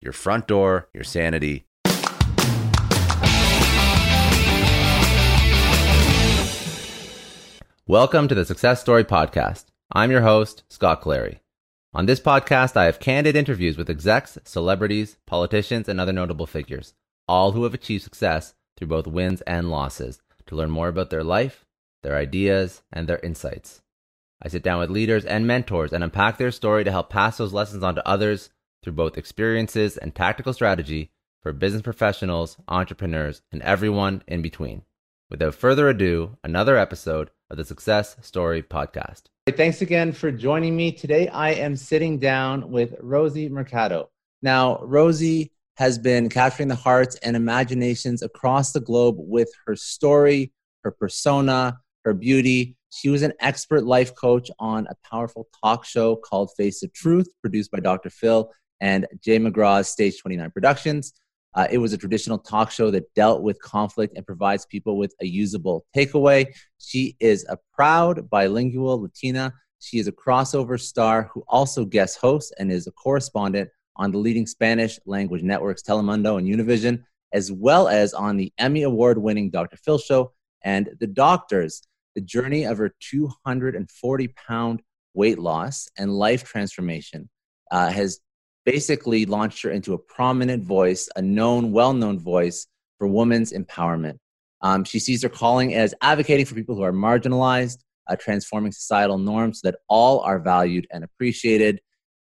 your front door, your sanity. Welcome to the Success Story Podcast. I'm your host, Scott Clary. On this podcast, I have candid interviews with execs, celebrities, politicians, and other notable figures, all who have achieved success through both wins and losses, to learn more about their life, their ideas, and their insights. I sit down with leaders and mentors and unpack their story to help pass those lessons on to others through both experiences and tactical strategy for business professionals, entrepreneurs, and everyone in between. Without further ado, another episode of the Success Story Podcast. Thanks again for joining me. Today, I am sitting down with Rosie Mercado. Now, Rosie has been capturing the hearts and imaginations across the globe with her story, her persona, her beauty. She was an expert life coach on a powerful talk show called Face the Truth, produced by Dr. Phil and Jay McGraw's Stage 29 Productions. Uh, it was a traditional talk show that dealt with conflict and provides people with a usable takeaway. She is a proud bilingual Latina. She is a crossover star who also guest hosts and is a correspondent on the leading Spanish language networks Telemundo and Univision, as well as on the Emmy Award winning Dr. Phil Show and The Doctors. The journey of her 240 pound weight loss and life transformation uh, has basically launched her into a prominent voice, a known, well known voice for women's empowerment. Um, she sees her calling as advocating for people who are marginalized, uh, transforming societal norms so that all are valued and appreciated.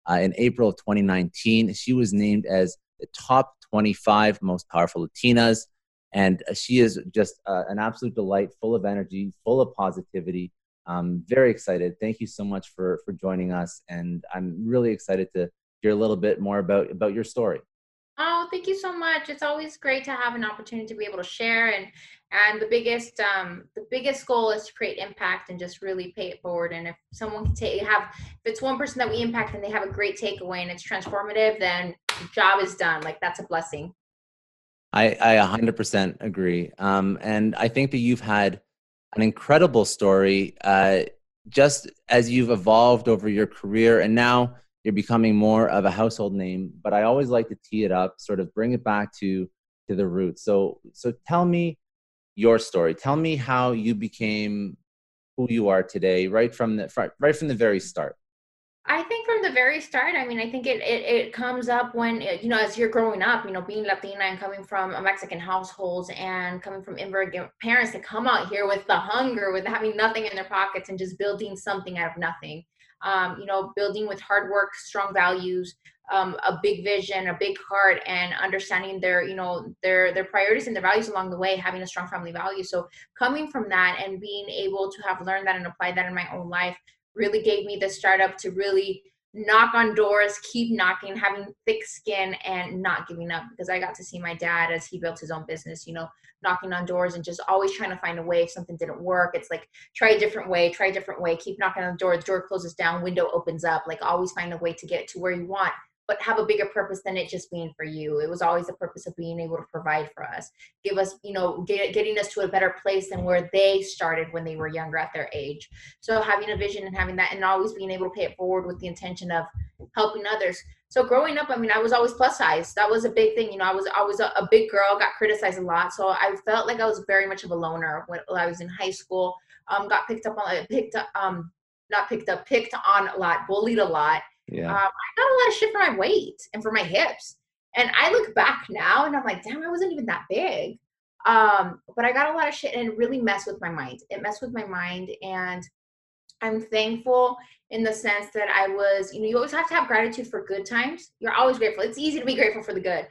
Uh, in April of 2019, she was named as the top 25 most powerful Latinas. And uh, she is just uh, an absolute delight, full of energy, full of positivity. I'm very excited. Thank you so much for, for joining us. And I'm really excited to hear a little bit more about about your story. Oh, thank you so much. It's always great to have an opportunity to be able to share and and the biggest um the biggest goal is to create impact and just really pay it forward and if someone can take have if it's one person that we impact and they have a great takeaway and it's transformative then the job is done like that's a blessing i i 100% agree um and i think that you've had an incredible story uh just as you've evolved over your career and now you're becoming more of a household name but i always like to tee it up sort of bring it back to to the roots. So so tell me your story. Tell me how you became who you are today right from the right from the very start. I think from the very start, I mean, I think it, it, it comes up when, you know, as you're growing up, you know, being Latina and coming from a Mexican households and coming from immigrant parents that come out here with the hunger, with having nothing in their pockets and just building something out of nothing um, you know, building with hard work, strong values, um, a big vision, a big heart, and understanding their, you know, their their priorities and their values along the way, having a strong family value. So coming from that and being able to have learned that and applied that in my own life really gave me the startup to really knock on doors, keep knocking, having thick skin, and not giving up. Because I got to see my dad as he built his own business, you know, knocking on doors and just always trying to find a way. If something didn't work, it's like try a different way, try a different way, keep knocking on the door. The door closes down, window opens up. Like always find a way to get to where you want but have a bigger purpose than it just being for you. It was always the purpose of being able to provide for us, give us, you know, get, getting us to a better place than where they started when they were younger at their age. So having a vision and having that, and always being able to pay it forward with the intention of helping others. So growing up, I mean, I was always plus size. That was a big thing. You know, I was I was a, a big girl, got criticized a lot. So I felt like I was very much of a loner when, when I was in high school. Um, got picked up on, picked up, um, not picked up, picked on a lot, bullied a lot yeah. Um, I got a lot of shit for my weight and for my hips. And I look back now and I'm like, damn, I wasn't even that big. Um, but I got a lot of shit and it really messed with my mind. It messed with my mind. And I'm thankful in the sense that I was, you know, you always have to have gratitude for good times. You're always grateful. It's easy to be grateful for the good.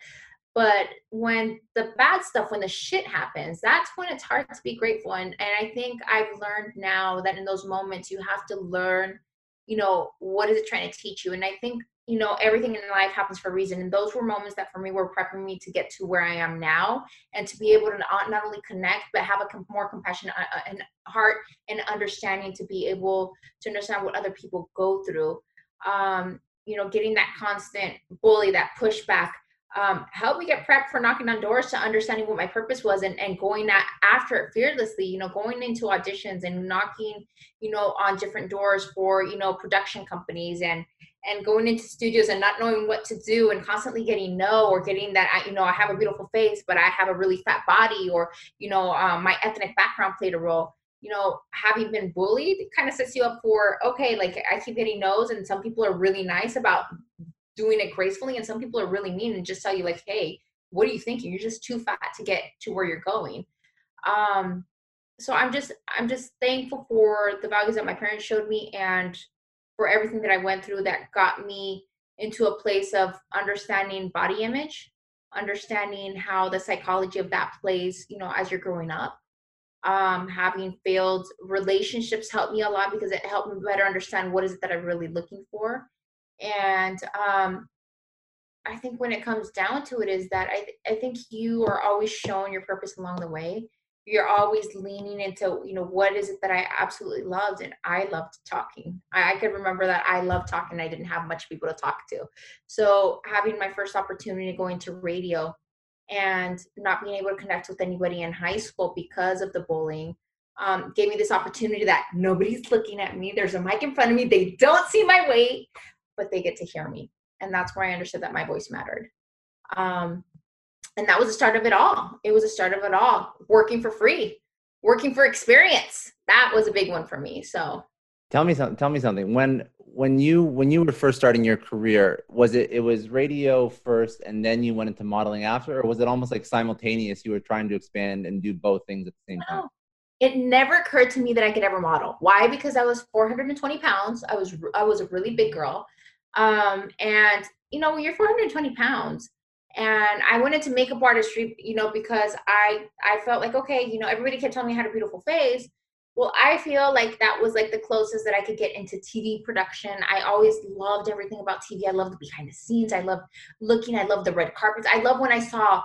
But when the bad stuff, when the shit happens, that's when it's hard to be grateful. And, and I think I've learned now that in those moments, you have to learn you know, what is it trying to teach you? And I think, you know, everything in life happens for a reason. And those were moments that for me were prepping me to get to where I am now and to be able to not, not only connect, but have a more compassionate uh, uh, and heart and understanding to be able to understand what other people go through. Um, you know, getting that constant bully, that pushback, um, helped me get prepped for knocking on doors to understanding what my purpose was and, and going at, after it fearlessly, you know, going into auditions and knocking, you know, on different doors for, you know, production companies and, and going into studios and not knowing what to do and constantly getting no or getting that, you know, I have a beautiful face, but I have a really fat body or, you know, um, my ethnic background played a role. You know, having been bullied kind of sets you up for, okay, like I keep getting no's and some people are really nice about doing it gracefully and some people are really mean and just tell you like hey what are you thinking? You're just too fat to get to where you're going. Um so i'm just i'm just thankful for the values that my parents showed me and for everything that i went through that got me into a place of understanding body image understanding how the psychology of that plays you know as you're growing up um, having failed relationships helped me a lot because it helped me better understand what is it that i'm really looking for and um, I think when it comes down to it, is that I I think you are always shown your purpose along the way. You're always leaning into you know what is it that I absolutely loved, and I loved talking. I, I could remember that I loved talking. I didn't have much people to talk to, so having my first opportunity going to radio and not being able to connect with anybody in high school because of the bullying um, gave me this opportunity that nobody's looking at me. There's a mic in front of me. They don't see my weight but they get to hear me. And that's where I understood that my voice mattered. Um, and that was the start of it all. It was the start of it all. Working for free, working for experience. That was a big one for me. So tell me something. Tell me something. When when you when you were first starting your career, was it it was radio first, and then you went into modeling after, or was it almost like simultaneous? You were trying to expand and do both things at the same time. it never occurred to me that I could ever model. Why? Because I was 420 pounds. I was I was a really big girl. Um, and you know, you're 420 pounds, and I went into makeup artistry, you know, because I I felt like okay, you know, everybody kept telling me I had a beautiful face. Well, I feel like that was like the closest that I could get into TV production. I always loved everything about TV. I loved the behind the scenes. I loved looking. I loved the red carpets. I love when I saw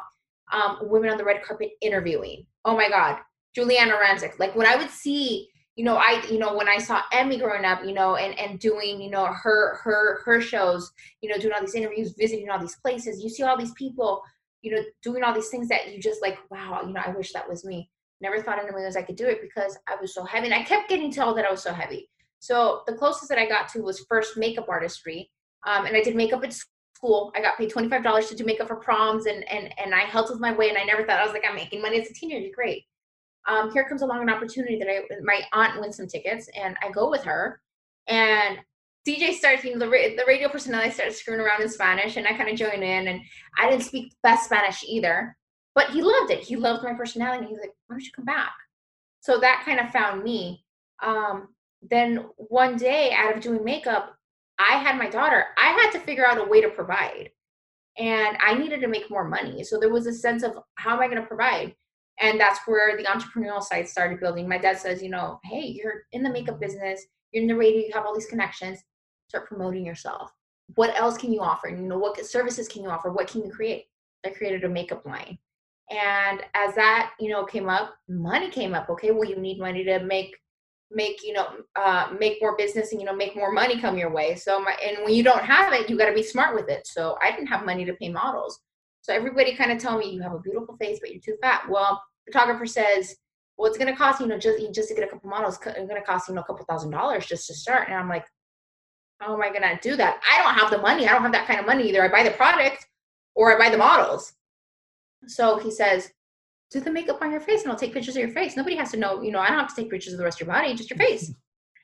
um, women on the red carpet interviewing. Oh my God, Giuliana Rancic. Like when I would see you know i you know when i saw emmy growing up you know and and doing you know her her her shows you know doing all these interviews visiting all these places you see all these people you know doing all these things that you just like wow you know i wish that was me. Never thought in a million i could do it because i was so heavy and i kept getting told that i was so heavy. So the closest that i got to was first makeup artistry um, and i did makeup at school. I got paid $25 to do makeup for proms and and and i held with my weight and i never thought i was like i'm making money as a teenager. Great um, here comes along an opportunity that I, my aunt wins some tickets and I go with her and DJ starts, you know, the, the radio personality started screwing around in Spanish and I kind of joined in and I didn't speak best Spanish either, but he loved it. He loved my personality. He's like, why don't you come back? So that kind of found me. Um, then one day out of doing makeup, I had my daughter. I had to figure out a way to provide and I needed to make more money. So there was a sense of how am I going to provide? And that's where the entrepreneurial side started building my dad says you know hey you're in the makeup business you're in the radio you have all these connections start promoting yourself. What else can you offer? You know, what services can you offer? What can you create? I created a makeup line. And as that, you know, came up, money came up. Okay, well, you need money to make make you know uh, make more business and you know make more money come your way so my and when you don't have it you got to be smart with it so i didn't have money to pay models so everybody kind of tell me you have a beautiful face but you're too fat well photographer says well it's going to cost you know just just to get a couple models it's going to cost you know a couple thousand dollars just to start and i'm like how am i going to do that i don't have the money i don't have that kind of money either i buy the product or i buy the models so he says do the makeup on your face and I'll take pictures of your face. Nobody has to know, you know, I don't have to take pictures of the rest of your body, just your face.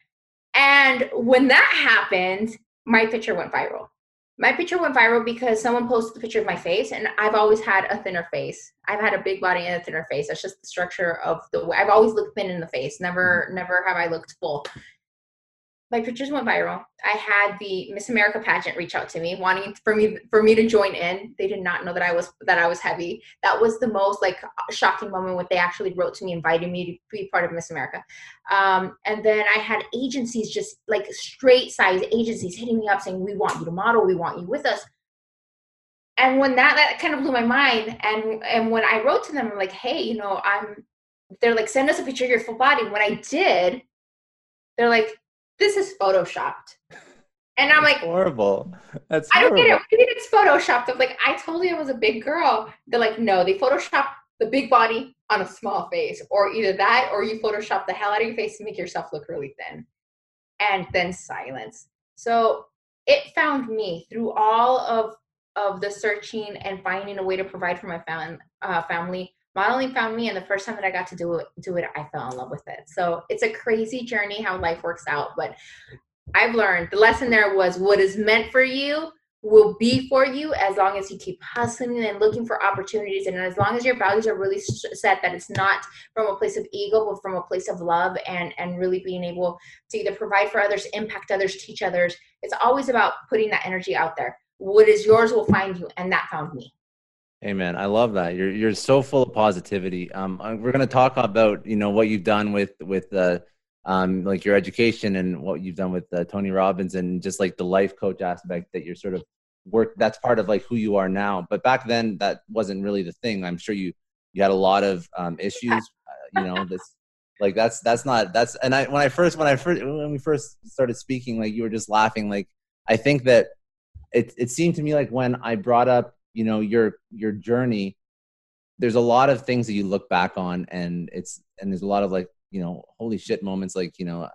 and when that happened, my picture went viral. My picture went viral because someone posted the picture of my face, and I've always had a thinner face. I've had a big body and a thinner face. That's just the structure of the way I've always looked thin in the face. Never, mm-hmm. never have I looked full my pictures went viral. I had the Miss America pageant reach out to me, wanting for me for me to join in. They did not know that I was that I was heavy. That was the most like shocking moment when they actually wrote to me, inviting me to be part of Miss America. Um, and then I had agencies, just like straight size agencies, hitting me up saying, "We want you to model. We want you with us." And when that that kind of blew my mind, and and when I wrote to them, I'm like, "Hey, you know, I'm," they're like, "Send us a picture of your full body." When I did, they're like this is photoshopped. And I'm like, horrible. That's I don't get it. What do mean it's photoshopped? I'm like, I told you I was a big girl. They're like, no, they photoshopped the big body on a small face, or either that, or you photoshop the hell out of your face to make yourself look really thin, and then silence. So it found me through all of of the searching and finding a way to provide for my fam- uh, family modeling found me and the first time that i got to do it do it i fell in love with it. So it's a crazy journey how life works out but i've learned the lesson there was what is meant for you will be for you as long as you keep hustling and looking for opportunities and as long as your values are really set that it's not from a place of ego but from a place of love and and really being able to either provide for others impact others teach others it's always about putting that energy out there. What is yours will find you and that found me Hey man, I love that. You're you're so full of positivity. Um, uh, we're gonna talk about you know what you've done with with uh, um, like your education and what you've done with uh, Tony Robbins and just like the life coach aspect that you're sort of work. That's part of like who you are now. But back then, that wasn't really the thing. I'm sure you you had a lot of um, issues. Uh, you know this like that's that's not that's and I when I first when I first when we first started speaking, like you were just laughing. Like I think that it it seemed to me like when I brought up you know your your journey there's a lot of things that you look back on and it's and there's a lot of like you know holy shit moments like you know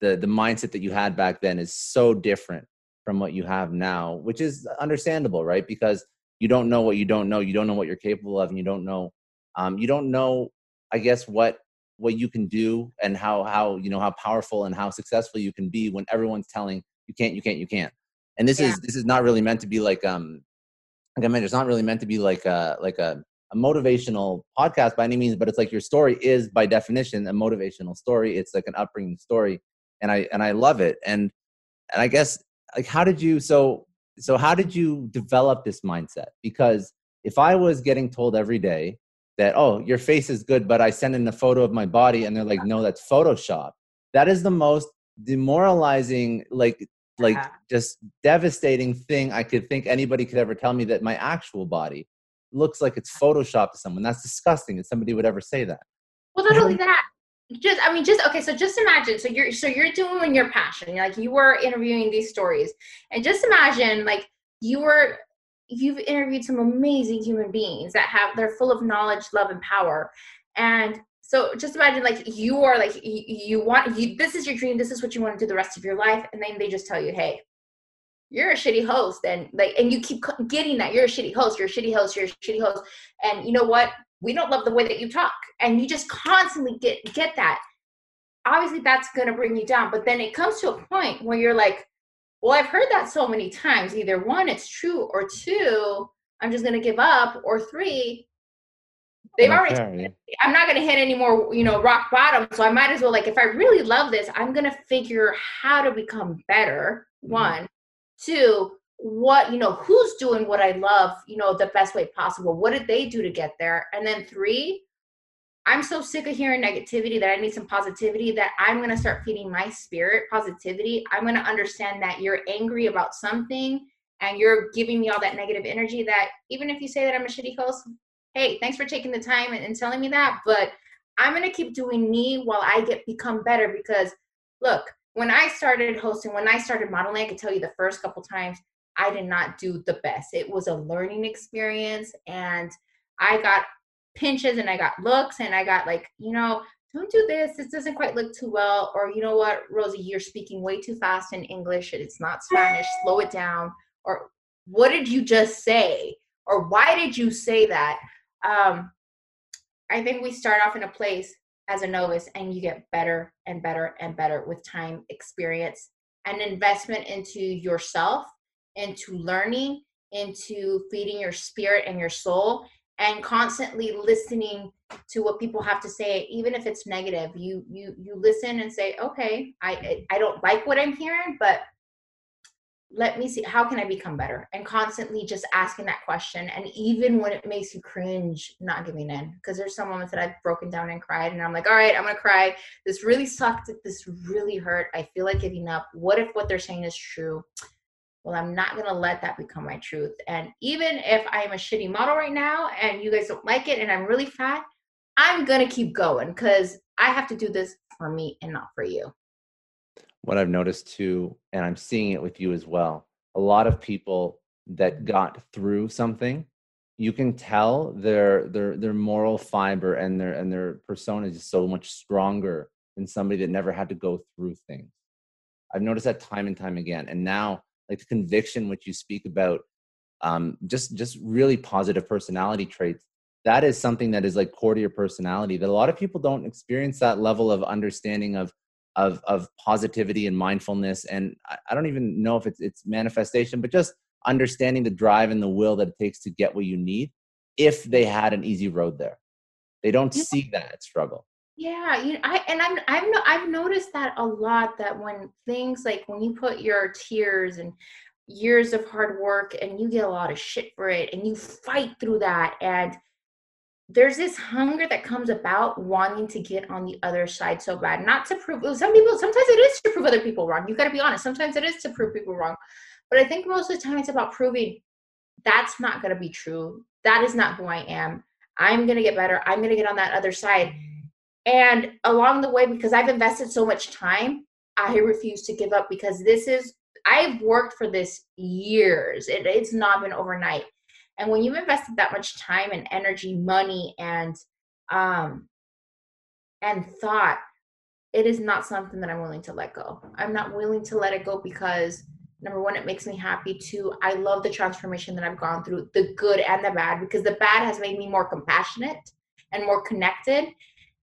the the mindset that you had back then is so different from what you have now which is understandable right? Because you don't know what you don't know. You don't know what you're capable of and you don't know um, you don't know i guess what what you can do and how how you know how powerful and how successful you can be when everyone's telling you can't you can't you can't. And this yeah. is this is not really meant to be like um like I mentioned, it's not really meant to be like a like a, a motivational podcast by any means, but it's like your story is by definition a motivational story. It's like an upbringing story, and I and I love it. And and I guess like how did you so so how did you develop this mindset? Because if I was getting told every day that oh your face is good, but I send in a photo of my body and they're like no that's Photoshop. That is the most demoralizing like like uh-huh. just devastating thing I could think anybody could ever tell me that my actual body looks like it's photoshopped to someone. That's disgusting that somebody would ever say that. Well, not only that, just I mean, just okay. So just imagine. So you're so you're doing your passion. You're Like you were interviewing these stories, and just imagine like you were you've interviewed some amazing human beings that have they're full of knowledge, love, and power, and so just imagine like you are like you, you want you this is your dream this is what you want to do the rest of your life and then they just tell you hey you're a shitty host and like and you keep getting that you're a shitty host you're a shitty host you're a shitty host and you know what? We don't love the way that you talk and you just constantly get get that. Obviously that's to bring you down but then it comes to a point where you're like well i've heard that so many times either one it's true or two i'm just to give up or three they've already i'm not going to hit any more you know rock bottom so i might as well like if i really love this i'm going to figure how to become better mm-hmm. one two what you know who's doing what i love you know the best way possible what did they do to get there and then three I'm so sick of hearing negativity that I need some positivity that I'm going to start feeding my spirit positivity. I'm going to understand that you're angry about something and you're giving me all that negative energy that even if you say that I'm a shitty host, hey, thanks for taking the time and, and telling me that. But I'm going to keep doing me while I get become better because look, when I started hosting, when I started modeling, I could tell you the first couple times I did not do the best. It was a learning experience and I got pinches and I got looks and I got like, you know, don't do this. This doesn't quite look too well. Or, you know what, Rosie, you're speaking way too fast in English. It's not Spanish. Slow it down. Or, what did you just say? Or, why did you say that? Um, I think we start off in a place as a novice and you get better and better and better with time, experience, and investment into yourself, into learning, into feeding your spirit and your soul and constantly listening to what people have to say even if it's negative. You you you listen and say okay i i don't like what i'm hearing but let me see how can i become better? And constantly just asking that question and even when it makes you cringe not giving in. Because there's some moments that i've broken down and cried and i'm like all right i'm gonna cry. This really sucked. This really hurt. I feel like giving up. What if what they're saying is true? Well, I'm not to let that become my truth. And even if I'm a shitty model right now and you guys don't like it and I'm really fat, I'm to keep going because I have to do this for me and not for you. What I've noticed too, and I'm seeing it with you as well, a lot of people that got through something, you can tell their their their moral fiber and their and their persona is so much stronger than somebody that never had to go through things. I've noticed that time and time again. And now like the conviction which you speak about um, just just really positive personality traits that is something that is like core to your personality that a lot of people don't experience that level of understanding of of of positivity and mindfulness. And I, I don't even know if it's it's manifestation but just understanding the drive and the will that it takes to get what you need if they had an easy road there. They don't see that struggle. Yeah, you know, I and I'm I've no, I've noticed that a lot that when things like when you put your tears and years of hard work and you get a lot of shit for it and you fight through that and there's this hunger that comes about wanting to get on the other side so bad not to prove some people sometimes it is to prove other people wrong you got to be honest sometimes it is to prove people wrong but i think most of the time it's about proving that's not going to be true that is not who i am i'm going to get better i'm going to get on that other side and along the way, because I've invested so much time, I refuse to give up because this is, I've worked for this years. It, it's not been overnight. And when you've invested that much time and energy, money, and um, and thought, it is not something that I'm willing to let go. I'm not willing to let it go because number one, it makes me happy. Two, I love the transformation that I've gone through, the good and the bad, because the bad has made me more compassionate and more connected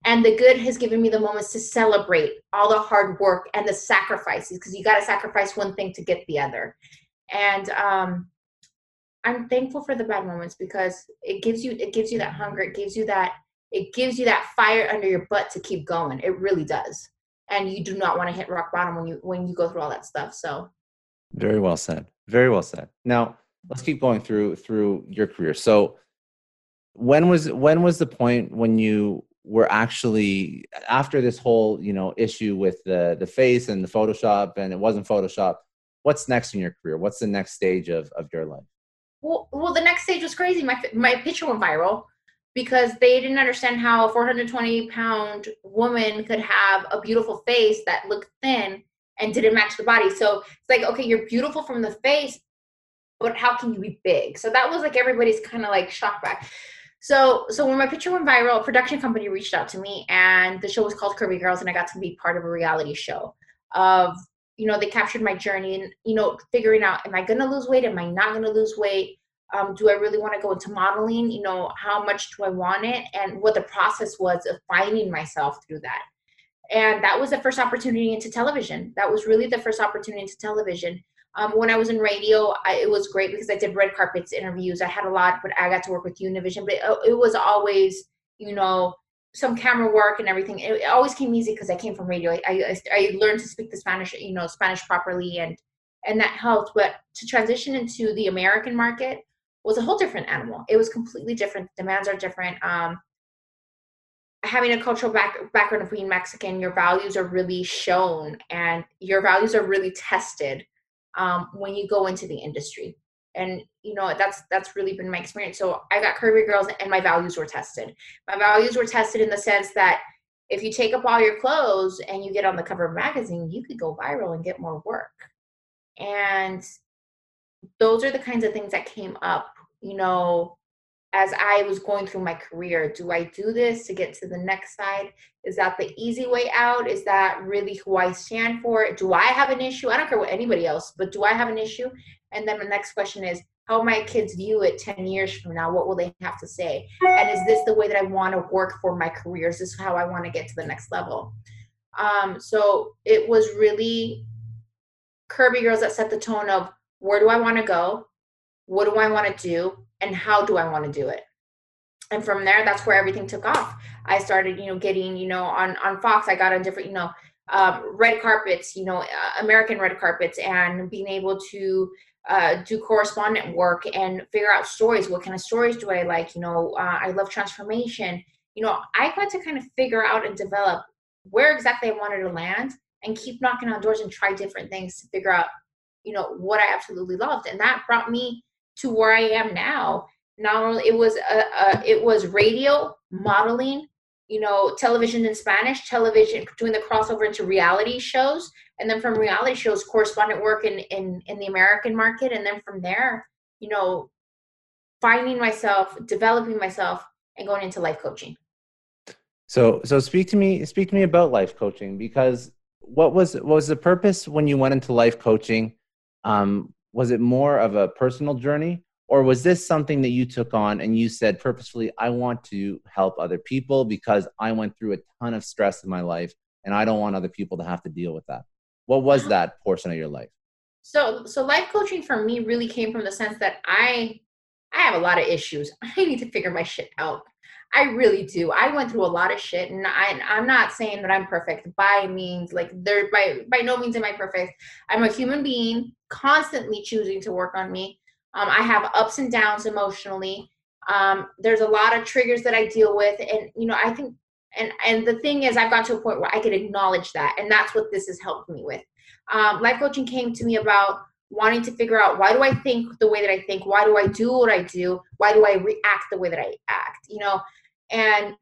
and the good has given me the moments to celebrate all the hard work and the sacrifices because you got to sacrifice one thing to get the other and um, i'm thankful for the bad moments because it gives you it gives you that hunger. It gives you that it gives you that fire under your butt to keep going. It really does. And you do not want to hit rock bottom when you when you go through all that stuff. So very well said. Very well said. Now let's keep going through through your career. So when was when was the point when you were actually after this whole you know issue with the the face and the photoshop and it wasn't photoshop what's next in your career? What's the next stage of of your life well well the next stage was crazy. My my picture went viral because they didn't understand how a 420 pound woman could have a beautiful face that looked thin and didn't match the body. So it's like okay you're beautiful from the face but how can you be big? So that was like everybody's kind of like shocked back. So, so when my picture went viral, a production company reached out to me, and the show was called Curvy Girls, and I got to be part of a reality show. Of you know, they captured my journey, and you know, figuring out, am I gonna lose weight? Am I not gonna lose weight? Um, do I really want to go into modeling? You know, how much do I want it? And what the process was of finding myself through that. And that was the first opportunity into television. That was really the first opportunity into television. Um, when I was in radio, I, it was great because I did red carpets interviews. I had a lot, but I got to work with Univision. But it, it was always, you know, some camera work and everything. It, always came easy because I came from radio. I, I, I learned to speak the Spanish, you know, Spanish properly, and and that helped. But to transition into the American market was a whole different animal. It was completely different. Demands are different. Um, having a cultural back, background of being Mexican, your values are really shown and your values are really tested um, when you go into the industry. And you know that's that's really been my experience. So I got Curvy Girls, and my values were tested. My values were tested in the sense that if you take up all your clothes and you get on the cover of a magazine, you could go viral and get more work. And those are the kinds of things that came up, you know, as I was going through my career. Do I do this to get to the next side? Is that the easy way out? Is that really who I stand for? Do I have an issue? I don't care what anybody else, but do I have an issue? And then the next question is, how my kids view it 10 years from now? What will they have to say? And is this the way that I want to work for my career? Is this how I want to get to the next level? Um, so it was really Curvy Girls that set the tone of where do I want to go? What do I want to do? And how do I want to do it? And from there, that's where everything took off. I started, you know, getting, you know, on on Fox. I got on different, you know, um, red carpets, you know, uh, American red carpets, and being able to uh, do correspondent work and figure out stories. What kind of stories do I like? You know, uh, I love transformation. You know, I got to kind of figure out and develop where exactly I wanted to land and keep knocking on doors and try different things to figure out, you know, what I absolutely loved. And that brought me to where I am now. Not only it was a, a it was radio modeling, you know, television in Spanish, television doing the crossover into reality shows, and then from reality shows, correspondent work in in in the American market, and then from there, you know, finding myself, developing myself, and going into life coaching. So, so speak to me. Speak to me about life coaching because what was what was the purpose when you went into life coaching? Um, was it more of a personal journey, or was this something that you took on and you said purposefully, "I want to help other people because I went through a ton of stress in my life, and I don't want other people to have to deal with that." What was that portion of your life? So, so life coaching for me really came from the sense that I I have a lot of issues. I need to figure my shit out. I really do. I went through a lot of shit, and I, I'm not saying that I'm perfect by means. Like there, by by no means am I perfect. I'm a human being, constantly choosing to work on me. Um, I have ups and downs emotionally. Um, there's a lot of triggers that I deal with, and you know, I think, and and the thing is, I've got to a point where I can acknowledge that, and that's what this has helped me with. Um, life coaching came to me about wanting to figure out why do I think the way that I think, why do I do what I do, why do I react the way that I act, you know and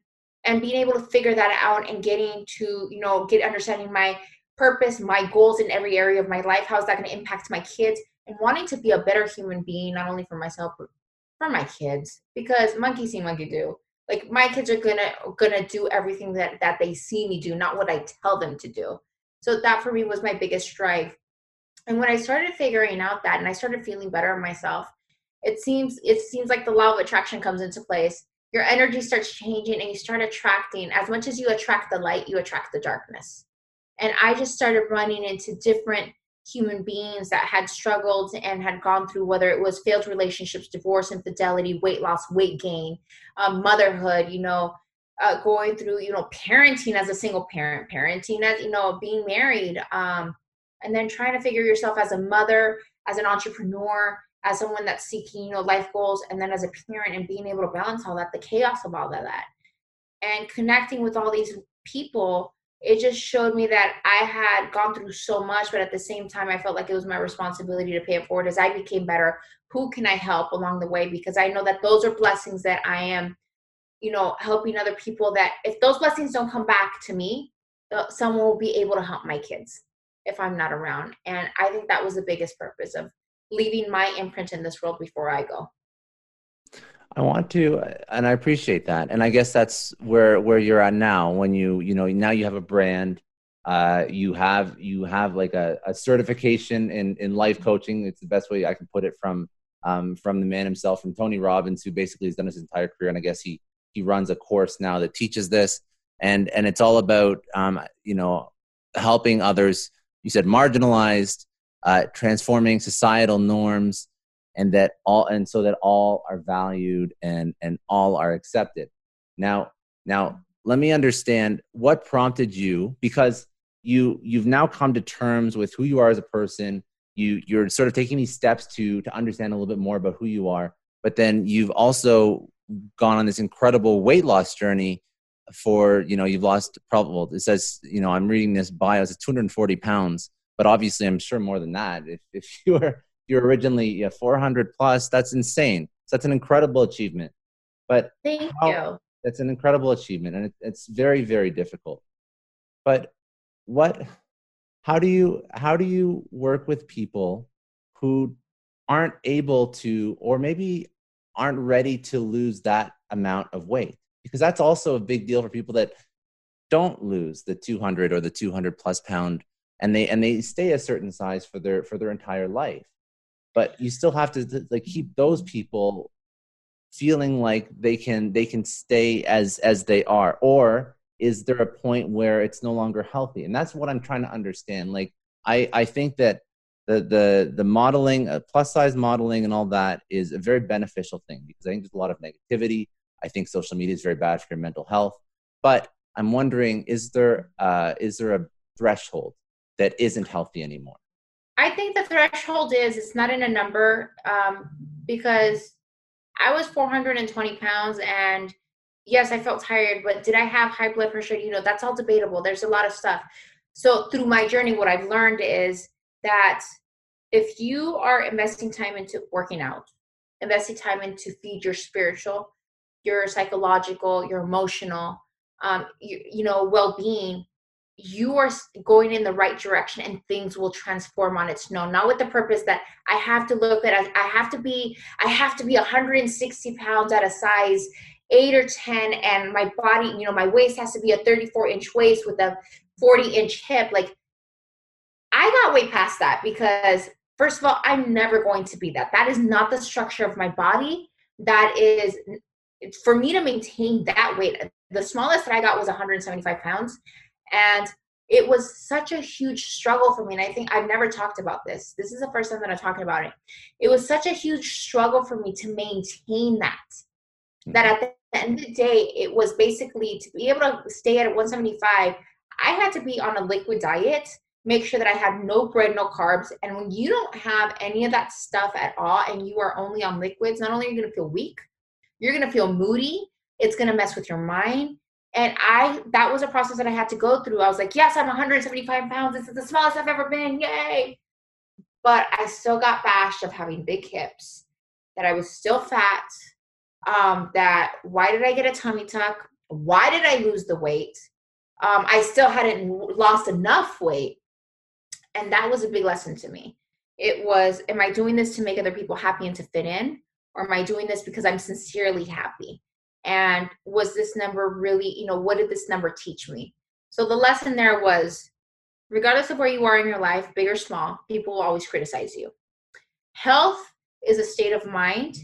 and being able to figure that out and getting to you know get understanding my purpose my goals in every area of my life how is that going to impact my kids and wanting to be a better human being not only for myself but for my kids because monkey see monkey do. Like my kids are gonna gonna do everything that that they see me do not what i tell them to do. So that for me was my biggest strive and when i started figuring out that and i started feeling better of myself it seems it seems like the law of attraction comes into place. Your energy starts changing and you start attracting. As much as you attract the light you attract the darkness. And i just started running into different human beings that had struggled and had gone through whether it was failed relationships divorce infidelity weight loss weight gain um, motherhood you know uh, going through you know parenting as a single parent parenting as you know being married um, and then trying to figure yourself as a mother as an entrepreneur as someone that's seeking, you know, life goals, and then as a parent and being able to balance all that, the chaos of all of that, and connecting with all these people, it just showed me that I had gone through so much, but at the same time, I felt like it was my responsibility to pay it forward as I became better. Who can I help along the way? Because I know that those are blessings that I am, you know, helping other people. That if those blessings don't come back to me, uh, someone will be able to help my kids if I'm not around. And I think that was the biggest purpose of leaving my imprint in this world before I go. I want to, and I appreciate that. And I guess that's where where you're at now. When you you know now you have a brand, uh, you have you have like a, a certification in in life coaching. It's the best way I can put it from um, from the man himself, from Tony Robbins, who basically has done his entire career. And I guess he he runs a course now that teaches this, and and it's all about um, you know helping others. You said marginalized, uh, transforming societal norms and that all and so that all are valued and and all are accepted now now let me understand what prompted you because you you've now come to terms with who you are as a person you you're sort of taking these steps to to understand a little bit more about who you are but then you've also gone on this incredible weight loss journey for you know you've lost probably it says you know I'm reading this bio it's 240 pounds, but obviously I'm sure more than that. If if you were you're originally yeah, 400 plus, that's insane. So that's an incredible achievement. But thank how, you. That's an incredible achievement, and it, it's very very difficult. But what? How do you how do you work with people who aren't able to, or maybe aren't ready to lose that amount of weight? Because that's also a big deal for people that don't lose the 200 or the 200 plus pound and they and they stay a certain size for their for their entire life but you still have to like keep those people feeling like they can they can stay as as they are or is there a point where it's no longer healthy? And that's what i'm trying to understand like i i think that the the the modeling uh, plus size modeling and all that is a very beneficial thing because i think there's a lot of negativity. I think social media is very bad for your mental health. But i'm wondering is there uh is there a threshold that isn't healthy anymore i think the threshold is it's not in a number um because i was 420 pounds and yes, I felt tired, but did I have high blood pressure? You know, that's all debatable. There's a lot of stuff. So through my journey, what I've learned is that if you are investing time into working out, investing time into feed your spiritual, your psychological, your emotional, um, you, you know, well-being, you are going in the right direction and things will transform on its own not with the purpose that i have to look at i have to be i have to be 160 pounds at a size eight or 10 and my body, you know, my waist has to be a 34 inch waist with a 40 inch hip. Like I got way past that because first of all, I'm never going to be that. That is not the structure of my body. That is for me to maintain that weight. The smallest that I got was 175 pounds. And it was such a huge struggle for me. And I think I've never talked about this. This is the first time that I'm talking about it. It was such a huge struggle for me to maintain that. Hmm. That at the end of the day, it was basically to be able to stay at 175, I had to be on a liquid diet, make sure that I had no bread, no carbs. And when you don't have any of that stuff at all and you are only on liquids, not only are you going to feel weak, you're going to feel moody. It's going to mess with your mind. And I, that was a process that I had to go through. I was like, yes, I'm 175 pounds. This is the smallest I've ever been. Yay. But I still got bashed of having big hips, that I was still fat, um, that why did I get a tummy tuck? Why did I lose the weight? Um, I still hadn't lost enough weight. And that was a big lesson to me. It was, am I doing this to make other people happy and to fit in? Or am I doing this because I'm sincerely happy? And was this number really, you know, what did this number teach me? So the lesson there was regardless of where you are in your life, big or small, people will always criticize you. Health is a state of mind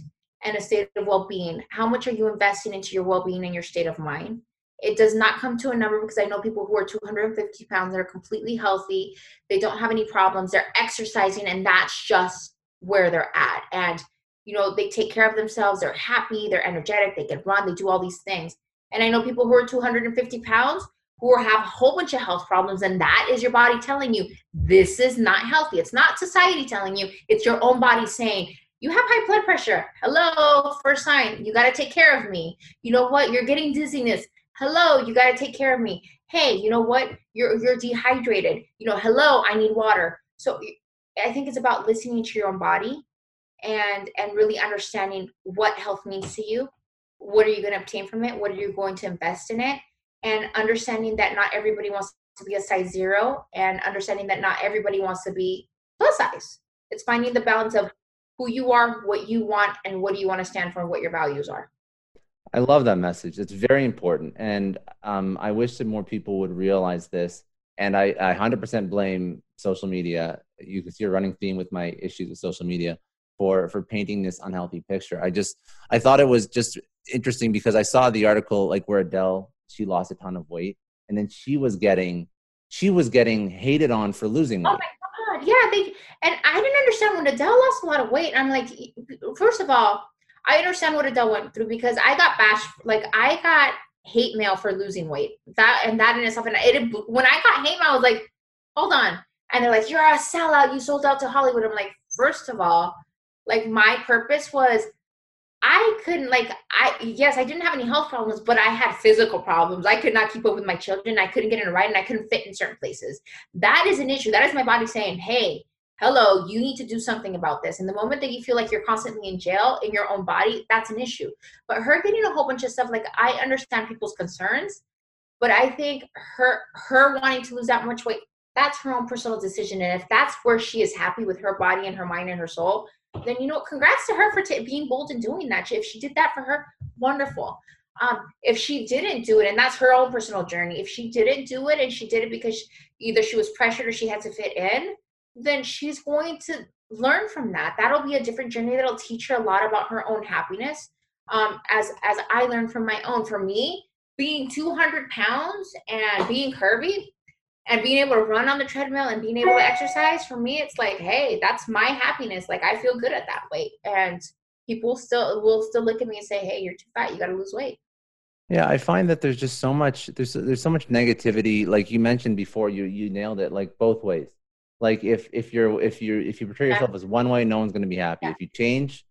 and a state of well-being. How much are you investing into your well-being and your state of mind? It does not come to a number because i know people who are 250 pounds that are completely healthy. They don't have any problems. They're exercising and that's just where they're at. And you know they take care of themselves they're happy they're energetic they can run they do all these things and i know people who are 250 pounds who have a whole bunch of health problems and that is your body telling you this is not healthy it's not society telling you it's your own body saying you have high blood pressure. Hello, first sign. You got to take care of me. You know what? You're getting dizziness. Hello, you got to take care of me. Hey, you know what? You're you're dehydrated. You know, hello, I need water. So I think it's about listening to your own body and and really understanding what health means to you. What are you going to obtain from it? What are you going to invest in it? And understanding that not everybody wants to be a size 0 and understanding that not everybody wants to be plus size. It's finding the balance of who you are, what you want, and what do you want to stand for, and what your values are. I love that message. It's very important. And um, I wish that more people would realize this. And I, I 100% blame social media. You can see a running theme with my issues with social media for for painting this unhealthy picture. I just I thought it was just interesting because I saw the article like where Adele she lost a ton of weight and then she was getting she was getting hated on for losing oh weight. Oh my God, yeah, they and I didn't understand when Adele lost a lot of weight. I'm like, first of all, I understand what Adele went through because I got bashed. Like I got hate mail for losing weight. That and that in itself, and it when I got hate mail, I was like, hold on. And they're like, you're a sellout. You sold out to Hollywood. I'm like, first of all, like my purpose was, I couldn't like I yes, I didn't have any health problems, but I had physical problems. I could not keep up with my children. I couldn't get in a ride and I couldn't fit in certain places. That is an issue. That is my body saying, "Hey, hello, you need to do something about this." And the moment that you feel like you're constantly in jail in your own body, that's an issue. But her getting a whole bunch of stuff like I understand people's concerns, but I think her her wanting to lose that much weight, that's her own personal decision and if that's where she is happy with her body and her mind and her soul, then you know, congrats to her for t- being bold and doing that. If she did that for her, wonderful. Um, if she didn't do it, and that's her own personal journey, if she didn't do it and she did it because either she was pressured or she had to fit in, then she's going to learn from that. That'll be a different journey that'll teach her a lot about her own happiness. Um, as as I learned from my own. For me, being 200 pounds and being curvy, and being able to run on the treadmill and being able to exercise for me it's like hey that's my happiness. Like i feel good at that weight. And people still will still look at me and say hey you're too fat. You got to lose weight. Yeah i find that there's just so much there's there's so much negativity. Like you mentioned before you you nailed it like both ways. Like if if you're if you're if you portray yourself yeah. as one way no one's going to be happy. Yeah. if you change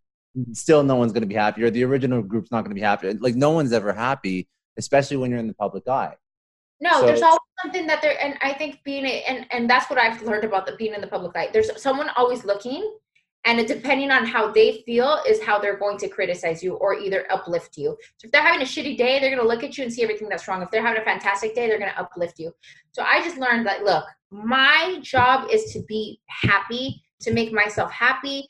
still no one's going to be happy or the original group's not going to be happy. Like no one's ever happy especially when you're in the public eye no, so, there's always something that there, and I think being a, and and that's what I've learned about the being in the public light. There's someone always looking, and depending on how they feel is how they're going to criticize you or either uplift you. So if they're having a shitty day, they're gonna look at you and see everything that's wrong. If they're having a fantastic day, they're gonna uplift you. So I just learned that look, my job is to be happy, to make myself happy,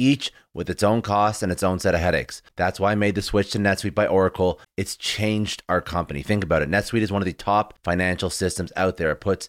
each with its own costs and its own set of headaches. That's why I made the switch to NetSuite by Oracle. It's changed our company. Think about it. NetSuite is one of the top financial systems out there. It puts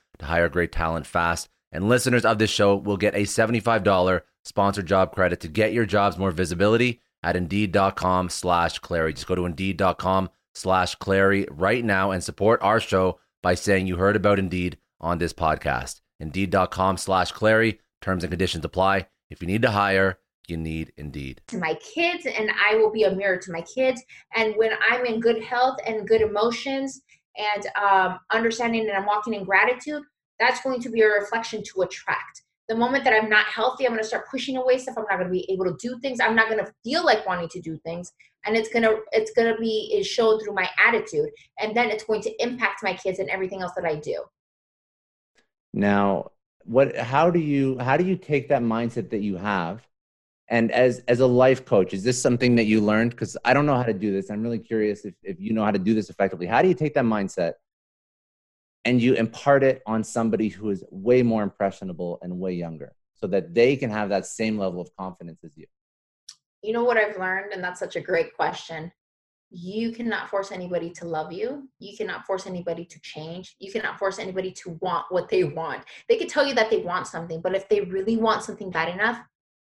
to hire great talent fast. And listeners of this show will get a $75 sponsored job credit to get your jobs more visibility at indeed.com slash Clary. Just go to indeed.com slash Clary right now and support our show by saying you heard about Indeed on this podcast. Indeed.com slash Clary. Terms and conditions apply. If you need to hire, you need Indeed. To My kids, and I will be a mirror to my kids. And when I'm in good health and good emotions and um, understanding and I'm walking in gratitude, that's going to be a reflection to attract. The moment that I'm not healthy, I'm going to start pushing away stuff. I'm not going to be able to do things. I'm not going to feel like wanting to do things, and it's gonna it's gonna be is shown through my attitude, and then it's going to impact my kids and everything else that I do. Now, what? How do you how do you take that mindset that you have? And as as a life coach, is this something that you learned? Because I don't know how to do this. I'm really curious if, if you know how to do this effectively. How do you take that mindset and you impart it on somebody who is way more impressionable and way younger so that they can have that same level of confidence as you? You know what I've learned, and that's such a great question. You cannot force anybody to love you. You cannot force anybody to change. You cannot force anybody to want what they want. They could tell you that they want something, but if they really want something bad enough,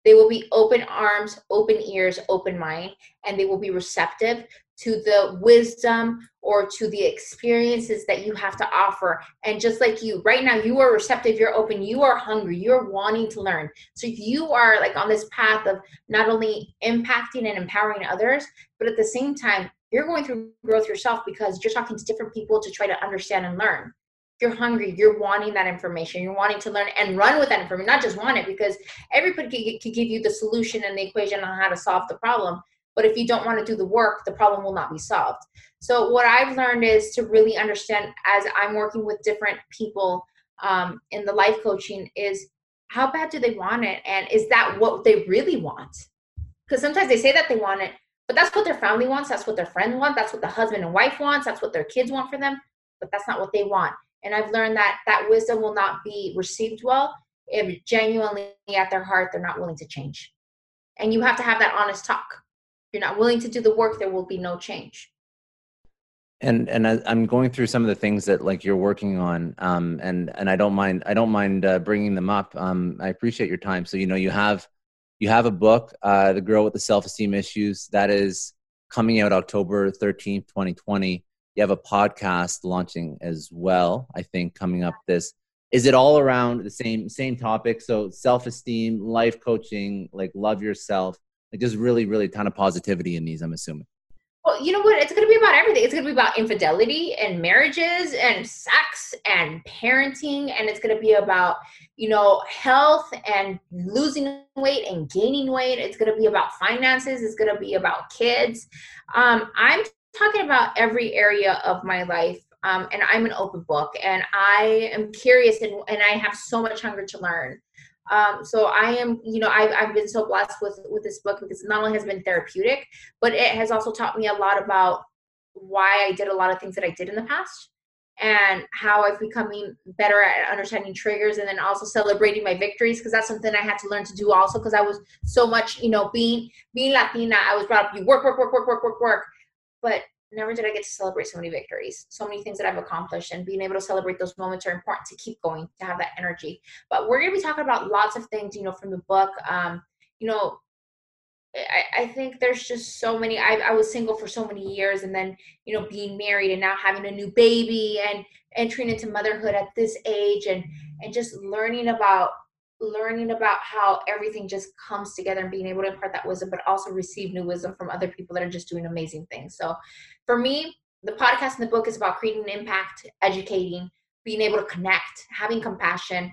they will be open arms, open ears, open mind, and they will be receptive to the wisdom or to the experiences that you have to offer. And just like you, right now, you are receptive, you're open, you are hungry, you're wanting to learn. So you are like on this path of not only impacting and empowering others, but at the same time, you're going through growth yourself because you're talking to different people to try to understand and learn. You're hungry, you're wanting that information, you're wanting to learn and run with that information, not just want it, because everybody can give you the solution and the equation on how to solve the problem but if you don't want to do the work, the problem will not be solved. So, what I've learned is to really understand as I'm working with different people um, in the life coaching is how bad do they want it? And is that what they really want? Because sometimes they say that they want it, but that's what their family wants that's what their friend wants that's what the husband and wife wants that's what their kids want for them but that's not what they want and i've learned that that wisdom will not be received well if genuinely at their heart they're not willing to change and you have to have that honest talk if you're not willing to do the work there will be no change and and I'm going through some of the things that like you're working on, um, and and I don't mind I don't mind uh, bringing them up. Um, I appreciate your time. So you know you have you have a book, uh, The Girl with the Self Esteem Issues, that is coming out October 13th, 2020. You have a podcast launching as well, I think, coming up this. Is it all around the same same topic? So self esteem, life coaching, like love yourself, like there's really, really ton of positivity in these, I'm assuming. Well, you know what? It's going to be about everything. It's going to be about infidelity and marriages and sex and parenting. And it's going to be about, you know, health and losing weight and gaining weight. It's going to be about finances. It's going to be about kids. Um, I'm talking about every area of my life. Um, and I'm an open book and I am curious and, and I have so much hunger to learn. Um, so I am, you know, I've, I've been so blessed with with this book because not only has been therapeutic, but it has also taught me a lot about why I did a lot of things that I did in the past and how I've becoming better at understanding triggers and then also celebrating my victories because that's something I had to learn to do also because I was so much, you know, being being Latina, I was brought up you work, work, work, work, work, work, work. But never did I get to celebrate so many victories, so many things that I've accomplished, and being able to celebrate those moments are important to keep going, to have that energy. But we're going to be talking about lots of things, you know, from the book. Um, you know, I, I think there's just so many. I, I was single for so many years, and then you know, being married and now having a new baby and entering into motherhood at this age, and and just learning about learning about how everything just comes together and being able to impart that wisdom, but also receive new wisdom from other people that are just doing amazing things. So for me, the podcast and the book is about creating an impact, educating, being able to connect, having compassion,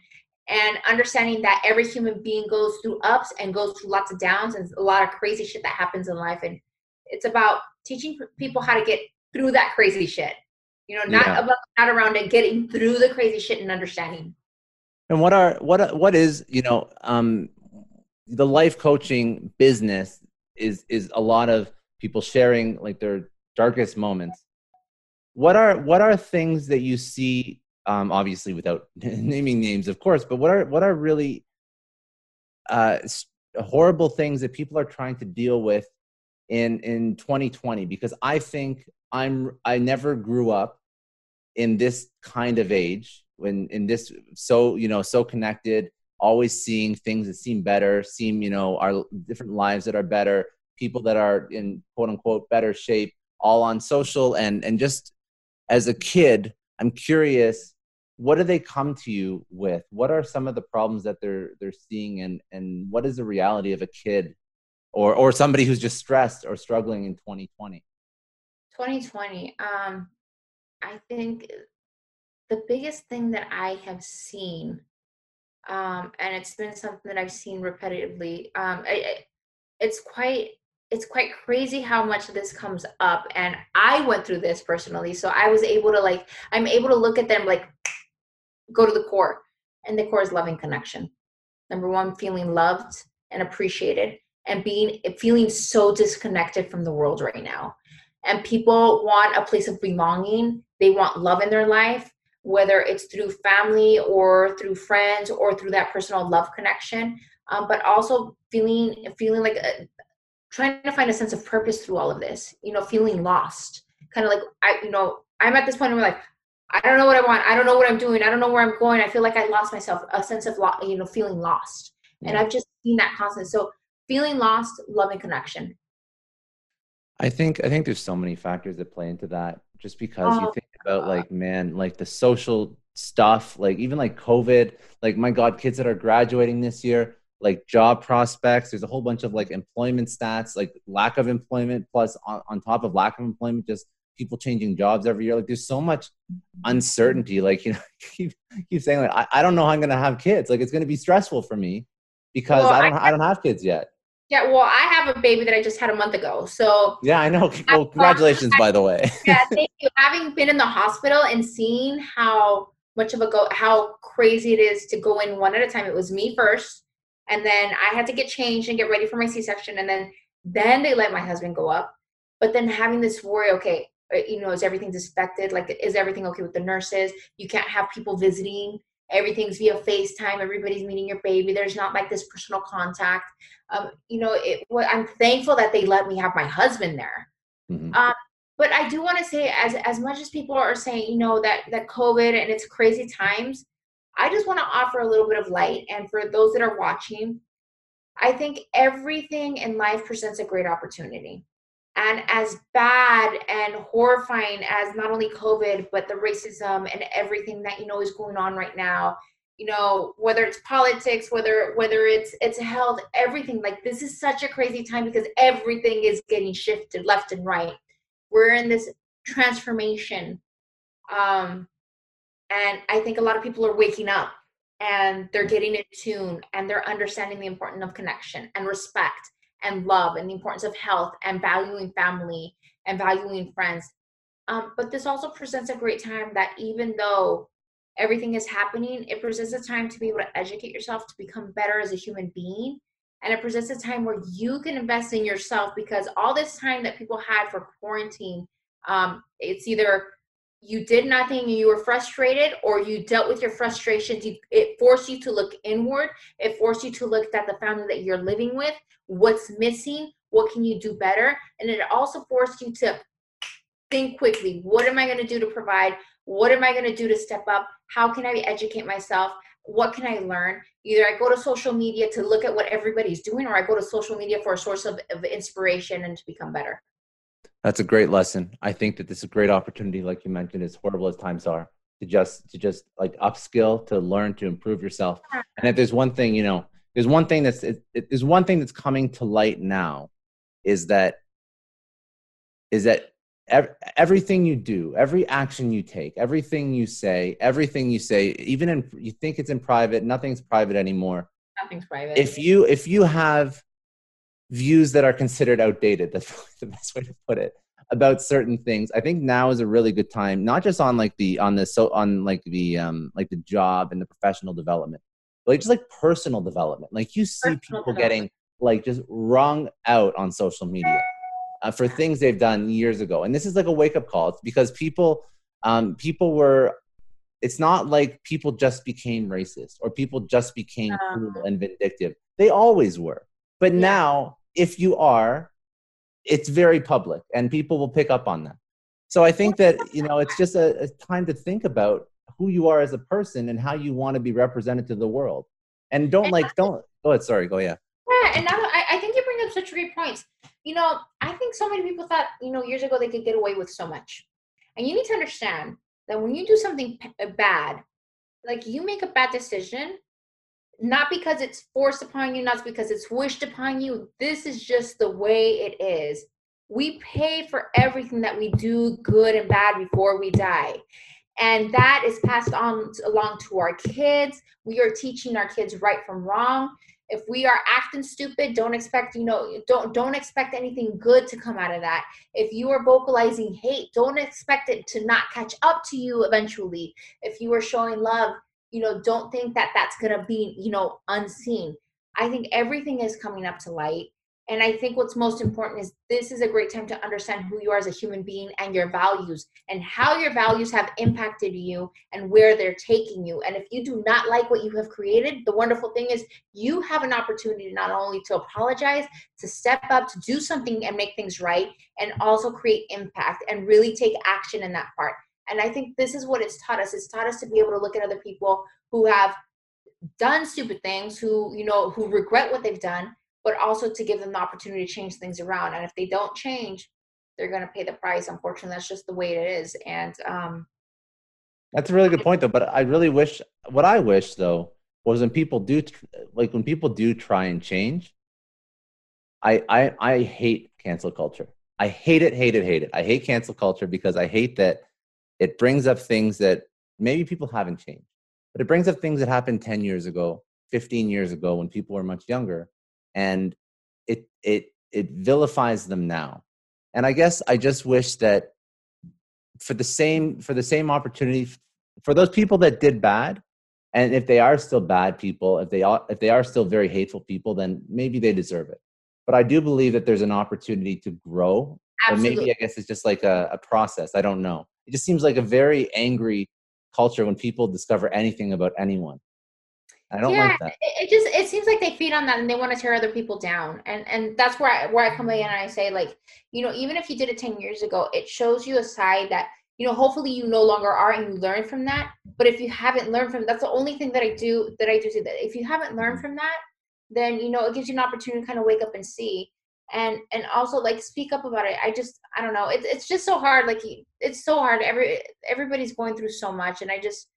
and understanding that every human being goes through ups and goes through lots of downs and a lot of crazy shit that happens in life. And it's about teaching people how to get through that crazy shit. You know, not yeah. about not around it, getting through the crazy shit and understanding. And what are what what is you know um, the life coaching business is is a lot of people sharing like their darkest moments. What are what are things that you see? Um, obviously, without naming names, of course, but what are what are really uh, horrible things that people are trying to deal with in in 2020? Because I think I'm I never grew up in this kind of age when in this so you know so connected always seeing things that seem better seem you know our different lives that are better people that are in quote unquote better shape all on social. And and just as a kid i'm curious what do they come to you with? What are some of the problems that they're they're seeing? And and what is the reality of a kid or or somebody who's just stressed or struggling in 2020 2020 um i think the biggest thing that I have seen, um, and it's been something that I've seen repetitively. Um, I, it's quite it's quite crazy how much this comes up, and I went through this personally, so I was able to like I'm able to look at them like go to the core, and the core is loving connection. Number one, feeling loved and appreciated, and being feeling so disconnected from the world right now. And people want a place of belonging. They want love in their life whether it's through family or through friends or through that personal love connection um, but also feeling feeling like a, uh, trying to find a sense of purpose through all of this you know feeling lost. Kind of like i you know i'm at this point where like i don't know what i want. I don't know what i'm doing. I don't know where i'm going. I feel like i lost myself a sense of lo- you know feeling lost. Yeah. and i've just seen that constant. So feeling lost loving connection i think i think there's so many factors that play into that just because oh, you think about like man like the social stuff like even like covid like my god kids that are graduating this year like job prospects there's a whole bunch of like employment stats like lack of employment plus on, on top of lack of employment just people changing jobs every year. Like there's so much mm-hmm. uncertainty like you know keep keep saying like I, I don't know how i'm gonna have kids. Like it's gonna be stressful for me because well, i don't I, I don't have kids yet yeah, well, I have a baby that I just had a month ago. So yeah, I know. Well, congratulations, by the way. yeah, thank you. Having been in the hospital and seeing how much of a go, how crazy it is to go in one at a time. It was me first, and then I had to get changed and get ready for my C-section, and then Then they let my husband go up. But then having this worry, okay, uh, you know, is everything disinfected? Like, is everything okay with the nurses? You can't have people visiting. Everything's via FaceTime. Everybody's meeting your baby. There's not like this personal contact. Um, you know, it, well, I'm thankful that they let me have my husband there. Mm-hmm. Um, but I do want to say, as as much as people are saying, you know, that that COVID and it's crazy times, I just want to offer a little bit of light. And for those that are watching, I think everything in life presents a great opportunity. And as bad and horrifying as not only COVID, but the racism and everything that you know is going on right now, you know, whether it's politics, whether whether it's it's health, everything. Like this is such a crazy time because everything is getting shifted left and right. We're in this transformation. Um, and I think a lot of people are waking up and they're getting in tune and they're understanding the importance of connection and respect and love and the importance of health and valuing family and valuing friends. Um, but this also presents a great time that even though everything is happening, it presents a time to be able to educate yourself to become better as a human being. And it presents a time where you can invest in yourself because all this time that people had for quarantine, um, it's either you did nothing you were frustrated or you dealt with your frustrations you, it forced you to look inward it forced you to look at the family that you're living with what's missing what can you do better and it also forced you to think quickly what am i going to do to provide what am i going to do to step up how can i educate myself what can i learn? Either i go to social media to look at what everybody's doing or i go to social media for a source of, of inspiration and to become better that's a great lesson. I think that this is a great opportunity, like you mentioned, as horrible as times are, to just to just like upskill, to learn, to improve yourself. And if there's one thing, you know, there's one thing that's it, it, there's one thing that's coming to light now, is that is that ev- everything you do, every action you take, everything you say, everything you say, even in you think it's in private, nothing's private anymore. Nothing's private. If you if you have views that are considered outdated. That's the best way to put it about certain things. I think now is a really good time, not just on like the on the so on like the um like the job and the professional development, but like just like personal development. Like you see people getting like just wrung out on social media uh, for things they've done years ago, and this is like a wake up call. It's because people um people were. It's not like people just became racist or people just became cruel and vindictive. They always were. But yeah. now if you are, it's very public and people will pick up on that. So I think that, you know, it's just a, a time to think about who you are as a person and how you want to be represented to the world. And don't like, don't, go ahead, sorry, go, yeah. Yeah, and I, I think you bring up such great points. You know, I think so many people thought, you know, years ago they could get away with so much. And you need to understand that when you do something bad, like you make a bad decision, not because it's forced upon you, not because it's wished upon you. This is just the way it is. We pay for everything that we do, good and bad, before we die. And that is passed on along to our kids. We are teaching our kids right from wrong. If we are acting stupid, don't expect, you know, don't don't expect anything good to come out of that. If you are vocalizing hate, don't expect it to not catch up to you eventually. If you are showing love, you know don't think that that's going to be you know unseen. I think everything is coming up to light and i think what's most important is this is a great time to understand who you are as a human being and your values and how your values have impacted you and where they're taking you. And if you do not like what you have created the wonderful thing is you have an opportunity not only to apologize to step up to do something and make things right and also create impact and really take action in that part and I think this is what it's taught us. It's taught us to be able to look at other people who have done stupid things, who, you know, who regret what they've done, but also to give them the opportunity to change things around. And if they don't change, they're going to pay the price. Unfortunately, that's just the way it is. And um, that's a really good point, though. But I really wish what I wish, though, was when people do like when people do try and change. I I I hate cancel culture. I hate it, hate it, hate it. I hate cancel culture because I hate that it brings up things that maybe people haven't changed, but it brings up things that happened 10 years ago, 15 years ago when people were much younger. And it, it, it vilifies them now. And I guess I just wish that for the same, for the same opportunity, for those people that did bad, and if they are still bad people, if they are, if they are still very hateful people, then maybe they deserve it. but I do believe that there's an opportunity to grow. Absolutely. But maybe I guess it's just like a, a process. I don't know. It just seems like a very angry culture when people discover anything about anyone. I don't yeah, like that. It, it just it seems like they feed on that and they want to tear other people down. And and that's where I where I come in and I say like, you know, even if you did it 10 years ago, it shows you a side that you know hopefully you no longer are and you learn from that but if you haven't learned from that's the only thing that i do that i do to that if you haven't learned Mm-hmm. from that then you know it gives you an opportunity to kind of wake up and see and and also like speak up about it. I just i don't know. It's it's just so hard like it's so hard. Every everybody's going through so much and i just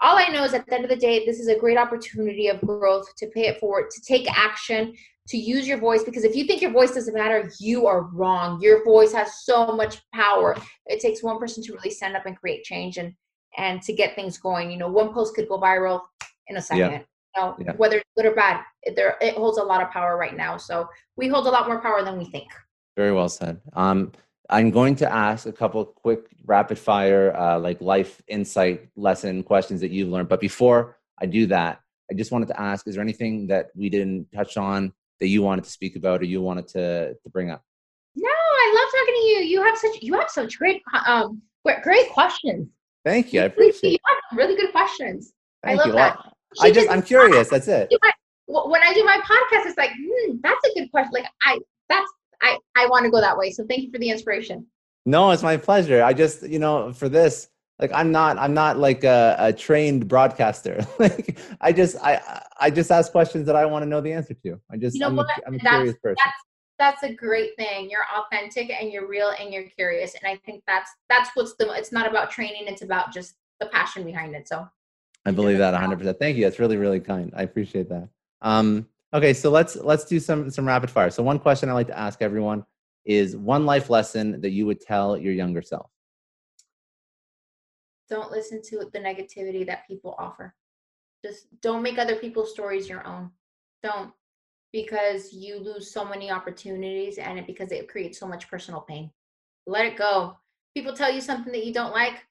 all i know is at the end of the day this is a great opportunity of growth to pay it forward to take action to use your voice because if you think your voice doesn't matter you are wrong. Your voice has so much power. It takes one person to really stand up and create change and and to get things going. You know one post could go viral in a second. Yeah. You know Yeah. whether it's good or bad it, there it holds a lot of power right now so we hold a lot more power than we think Very well said. Um, I'm going to ask a couple quick rapid fire, uh, like life insight lesson questions that you've learned. But before I do that, I just wanted to ask: Is there anything that we didn't touch on that you wanted to speak about or you wanted to to bring up? no i love talking to you you have such you have such great um great questions Thank you. I appreciate. you have really good questions I Thank love you. that. Well, I just I'm curious. That's it. do my- wh- when I do my podcast, it's like, hmm, that's a good question. Like I, that's I, I want to go that way. So thank you for the inspiration. No, it's my pleasure. I just, you know, for this, like I'm not, I'm not like a, a trained broadcaster. like I just, I, I just ask questions that I want to know the answer to. I just, You know I'm, what? A, I'm a That's- curious person. That's a great thing. You're authentic and you're real and you're curious. And I think that's that's what's the. It's not about training. It's about just the passion behind it. So I believe that 100. percent Thank you. That's really, really kind. I appreciate that. Um, okay, so let's let's do some some rapid fire. So one question I like to ask everyone is one life lesson that you would tell your younger self. don't listen to the negativity that people offer. Just don't make other people's stories your own. Don't because you lose so many opportunities and it because it creates so much personal pain. Let it go. People tell you something that you don't like.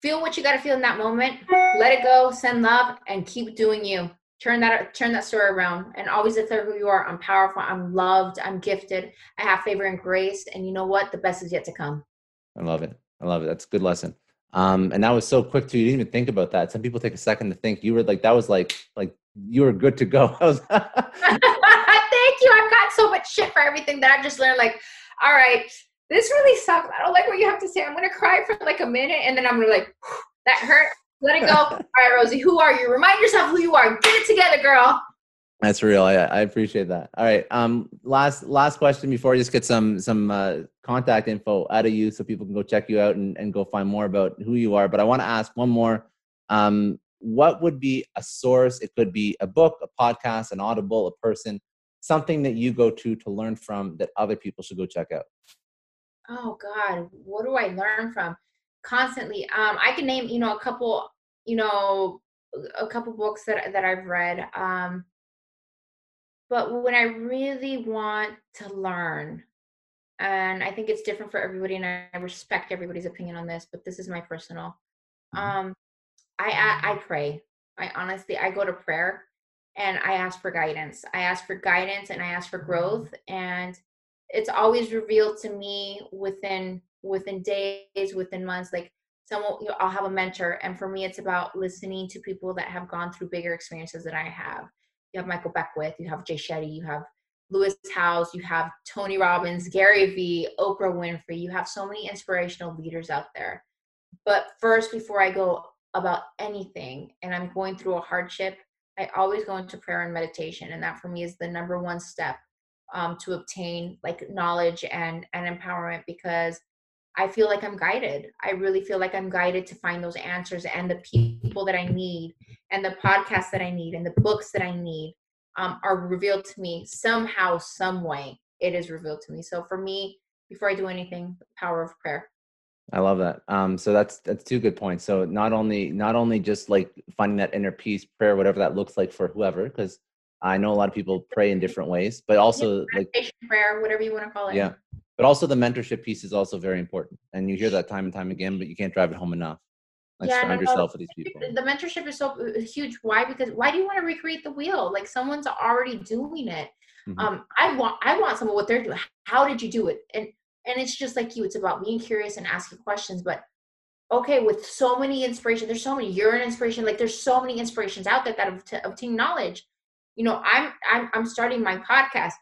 Feel what you got to feel in that moment. Let it go. Send love and keep doing you. Turn that turn that story around and always declare who you are. I'm powerful. I'm loved. I'm gifted. I have favor and grace. And you know what? The best is yet to come. I love it. I love it. That's a good lesson. Um, and that was so quick too. You didn't even think about that. Some people take a second to think. You were like, that was like, like you were good to go. I was, Thank you. I've got so much shit for everything that I've just learned. Like, all right, this really sucks. I don't like what you have to say. I'm gonna cry for like a minute, and then I'm gonna like, that hurt. Let it go. All right, Rosie, who are you? Remind yourself who you are. Get it together, girl. That's real. I, I appreciate that. All right. Um, last last question before I just get some some uh, contact info out of you, so people can go check you out and, and go find more about who you are. But I want to ask one more. Um, what would be a source? It could be a book, a podcast, an audible, a person, something that you go to to learn from that other people should go check out. Oh God, what do I learn from? Constantly. Um, I can name, you know, a couple, you know, a couple books that that I've read. Um, but when I really want to learn, and I think it's different for everybody, and I respect everybody's opinion on this, but this is my personal. Mhm. Um, I, I I pray. I honestly I go to prayer, and I ask for guidance. I ask for guidance, and I ask for growth, and it's always revealed to me within within days, within months. Like someone, you know, I'll have a mentor, and for me, it's about listening to people that have gone through bigger experiences than I have. You have Michael Beckwith, you have Jay Shetty, you have Lewis Howes, you have Tony Robbins, Gary Vee, Oprah Winfrey. You have so many inspirational leaders out there. But first, before I go about anything and I'm going through a hardship, I always go into prayer and meditation. And that for me is the number one step um, to obtain like knowledge and, and empowerment because I feel like I'm guided. I really feel like I'm guided to find those answers and the people that I need and the podcasts that I need and the books that I need um, are revealed to me somehow, some way. It is revealed to me. So for me, before I do anything, the power of prayer. I love that. Um, so that's that's two good points. So not only not only just like finding that inner peace, prayer, whatever that looks like for whoever, because I know a lot of people pray in different ways, but also like prayer, whatever you want to call it. yeah, but also the mentorship piece is also very important, and you hear that time and time again, but you can't drive it home enough. Like Yeah, surround no, yourself with these people. The mentorship is so uh, huge. Why? Because why do you want to recreate the wheel? Like someone's already doing it. Mm-hmm. Um, I want I want some of what they're doing. How did you do it? And and it's just like you. It's about being curious and asking questions. But okay, with so many inspiration, there's so many. You're an inspiration. Like there's so many inspirations out there that have to obtain knowledge. You know, I'm I'm I'm starting my podcast.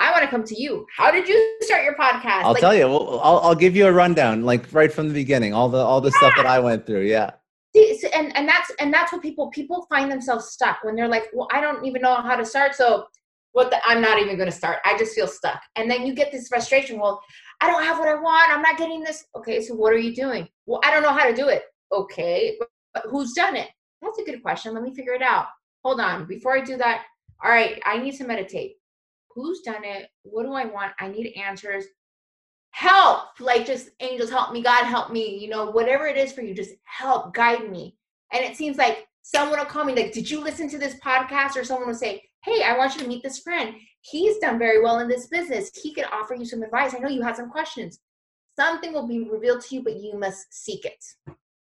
I want to come to you. How did you start your podcast? I'll like, tell you. Well, I'll, I'll give you a rundown, like right from the beginning, all the all the yeah. stuff that I went through. Yeah. See, and and that's and that's what people people find themselves stuck when they're like, well, I don't even know how to start, so what? The, I'm not even going to start. I just feel stuck, and then you get this frustration. Well, I don't have what I want. I'm not getting this. Okay, so what are you doing? Well, I don't know how to do it. Okay, but who's done it? That's a good question. Let me figure it out. Hold on. Before I do that, all right, I need to meditate. Who's done it? What do i want? I need answers. Help! Like just angels help me god help me you know whatever it is for you just help guide me. And it seems like someone will call me like did you listen to this podcast? Or someone will say hey i want you to meet this friend. He's done very well in this business. He could offer you some advice. I know you had some questions. Something will be revealed to you but you must seek it.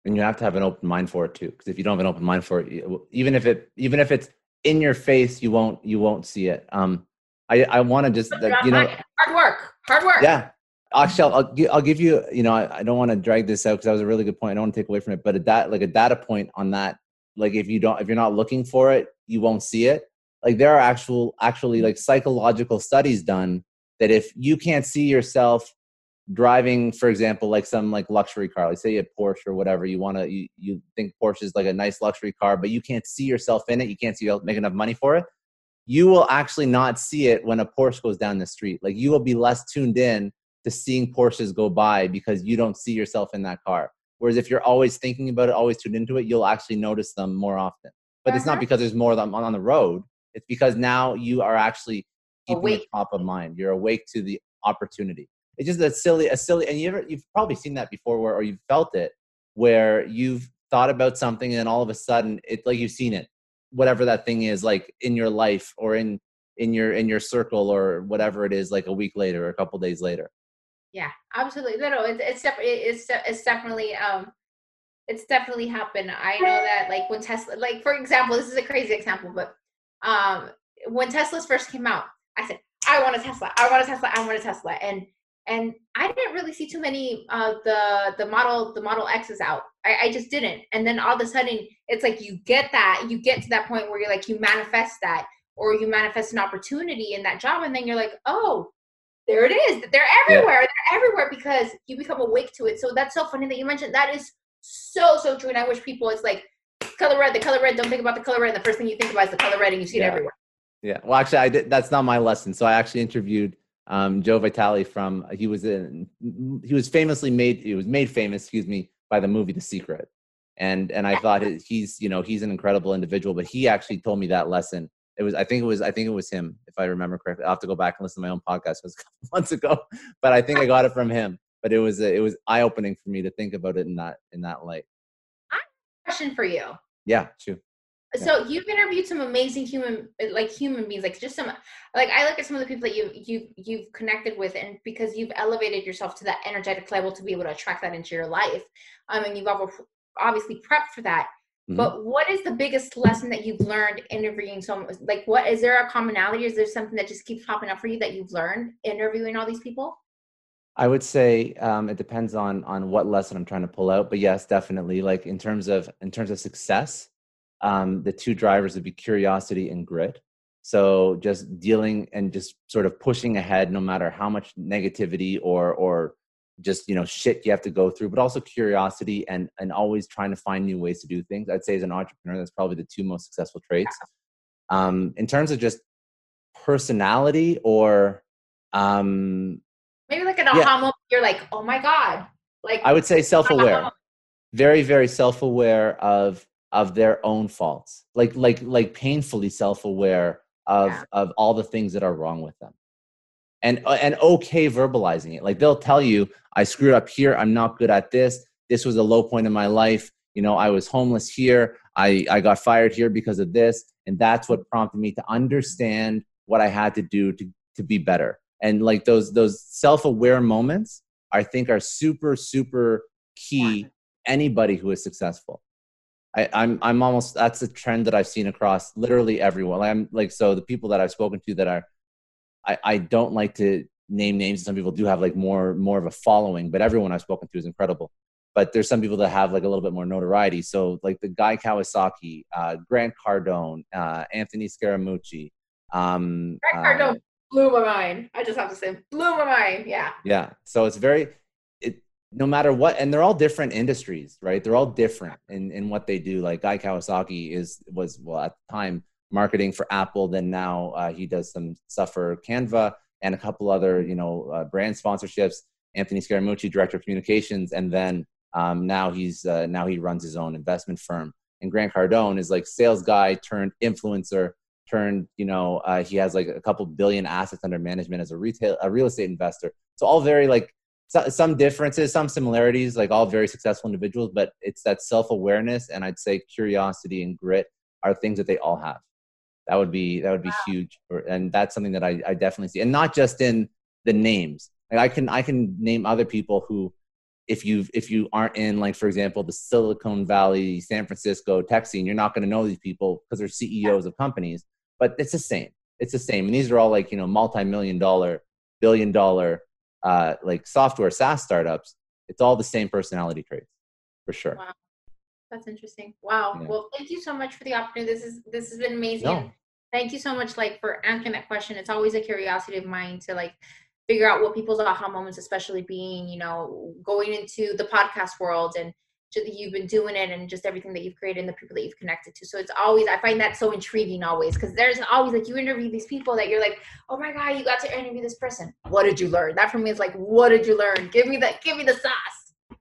And you have to have an open mind for it too because if you don't have an open mind for it even if it even if it's in your face you won't you won't see it um I, I want to just you know hard work, hard work. Yeah, actually, I'll, I'll give you you know I, I don't want to drag this out because that was a really good point. I don't want to take away from it, but a dat like a data point on that. Like if you don't if you're not looking for it, you won't see it. Like there are actual actually like psychological studies done that if you can't see yourself driving for example like some like luxury car like say you have porsche or whatever you want to you, you think porsche is like a nice luxury car but you can't see yourself in it you can't see you make enough money for it you will actually not see it when a Porsche goes down the street. Like you will be less tuned in to seeing Porsches go by because you don't see yourself in that car. Whereas if you're always thinking about it, always tuned into it, you'll actually notice them more often. But uh-huh. it's not uh-huh. because there's more of them on the road. It's because now you are actually keeping awake. it top of mind. You're awake to the opportunity. It's just a silly, a silly, and you ever, you've probably seen that before, where or you've felt it, where you've thought about something and then all of a sudden, it's like you've seen it whatever that thing is like in your life or in in your in your circle or whatever it is like a week later or a couple days later. Yeah absolutely no no it's it's, it's it's definitely um it's definitely happened. I know that like when tesla like for example this is a crazy example but um when teslas first came out i said i want a tesla i want a tesla i want a tesla and and I didn't really see too many uh, the the model the model X's out. I, I just didn't. And then all of a sudden, it's like you get that you get to that point where you're like you manifest that, or you manifest an opportunity in that job, and then you're like, oh, there it is. They're everywhere. Yeah. They're everywhere because you become awake to it. So that's so funny that you mentioned. That is so so true. And I wish people it's like color red. The color red. Don't think about the color red. And the first thing you think about is the color red, and you see yeah. it everywhere. Yeah. Well, actually, I did. That's not my lesson. So I actually interviewed um, Joe Vitale from he was in he was famously made he was made famous excuse me by the movie The Secret and and I thought he's you know he's an incredible individual but he actually told me that lesson it was I think it was I think it was him if I remember correctly I'll have to go back and listen to my own podcast it was a couple months ago but I think I got it from him but it was it was eye opening for me to think about it in that in that light. I have a question for you. Yeah, true so you've interviewed some amazing human like human beings like just some like i look at some of the people that you you you've connected with and because you've elevated yourself to that energetic level to be able to attract that into your life um and you've obviously prepped for that mm-hmm. but what is the biggest lesson that you've learned interviewing someone like what is there a commonality is there something that just keeps popping up for you that you've learned interviewing all these people I would say um, it depends on on what lesson I'm trying to pull out, but yes, definitely. Like in terms of in terms of success, um, the two drivers would be curiosity and grit. So just dealing and just sort of pushing ahead, no matter how much negativity or or just you know shit you have to go through, but also curiosity and and always trying to find new ways to do things. I'd say as an entrepreneur, that's probably the two most successful traits. Um, in terms of just personality or um, maybe like an aha yeah. moment, you're like, oh my god, like I would say self-aware, very very self-aware of of their own faults like like like painfully self-aware of yeah. of all the things that are wrong with them. And uh, and okay verbalizing it like they'll tell you i screwed up here i'm not good at this this was a low point in my life you know i was homeless here i i got fired here because of this and that's what prompted me to understand what i had to do to to be better. And like those those self-aware moments i think are super super key anybody who is successful I, I'm I'm almost that's a trend that I've seen across literally everyone. Like I'm like so the people that I've spoken to that are I, I don't like to name names. Some people do have like more more of a following, but everyone I've spoken to is incredible. But there's some people that have like a little bit more notoriety. So like the Guy Kawasaki, uh, Grant Cardone, uh, Anthony Scaramucci. Um, Grant Cardone uh, blew my mind. I just have to say, blew my mind. Yeah. Yeah. So it's very, no matter what, and they're all different industries, right? They're all different in in what they do. Like Guy Kawasaki is was well at the time marketing for Apple. Then now uh, he does some stuff for Canva and a couple other, you know, uh, brand sponsorships. Anthony Scaramucci, director of communications, and then um, now he's uh, now he runs his own investment firm. And Grant Cardone is like sales guy turned influencer turned. You know, uh, he has like a couple billion assets under management as a retail a real estate investor. So all very like so, some differences, some similarities, like all very successful individuals. But it's that self awareness and I'd say curiosity and grit are things that they all have that would be that would be wow. huge and that's something that I, I definitely see and not just in the names like i can i can name other people who if you if you aren't in like for example the silicon valley san francisco tech scene you're not going to know these people because they're ceos of companies but it's the same it's the same and these are all like you know multi-million dollar billion dollar uh, like software saas startups it's all the same personality traits for sure wow. That's interesting. Wow. Yeah. Well, thank you so much for the opportunity. This is this has been amazing. No. Thank you so much, like, for answering that question. It's always a curiosity of mine to like figure out what people's aha moments, especially being, you know, going into the podcast world and you've been doing it and just everything that you've created and the people that you've connected to. So it's always I find that so intriguing always because there's always like you interview these people that you're like, oh my god, you got to interview this person. What did you learn? That for me is like, what did you learn? Give me that. Give me the sauce.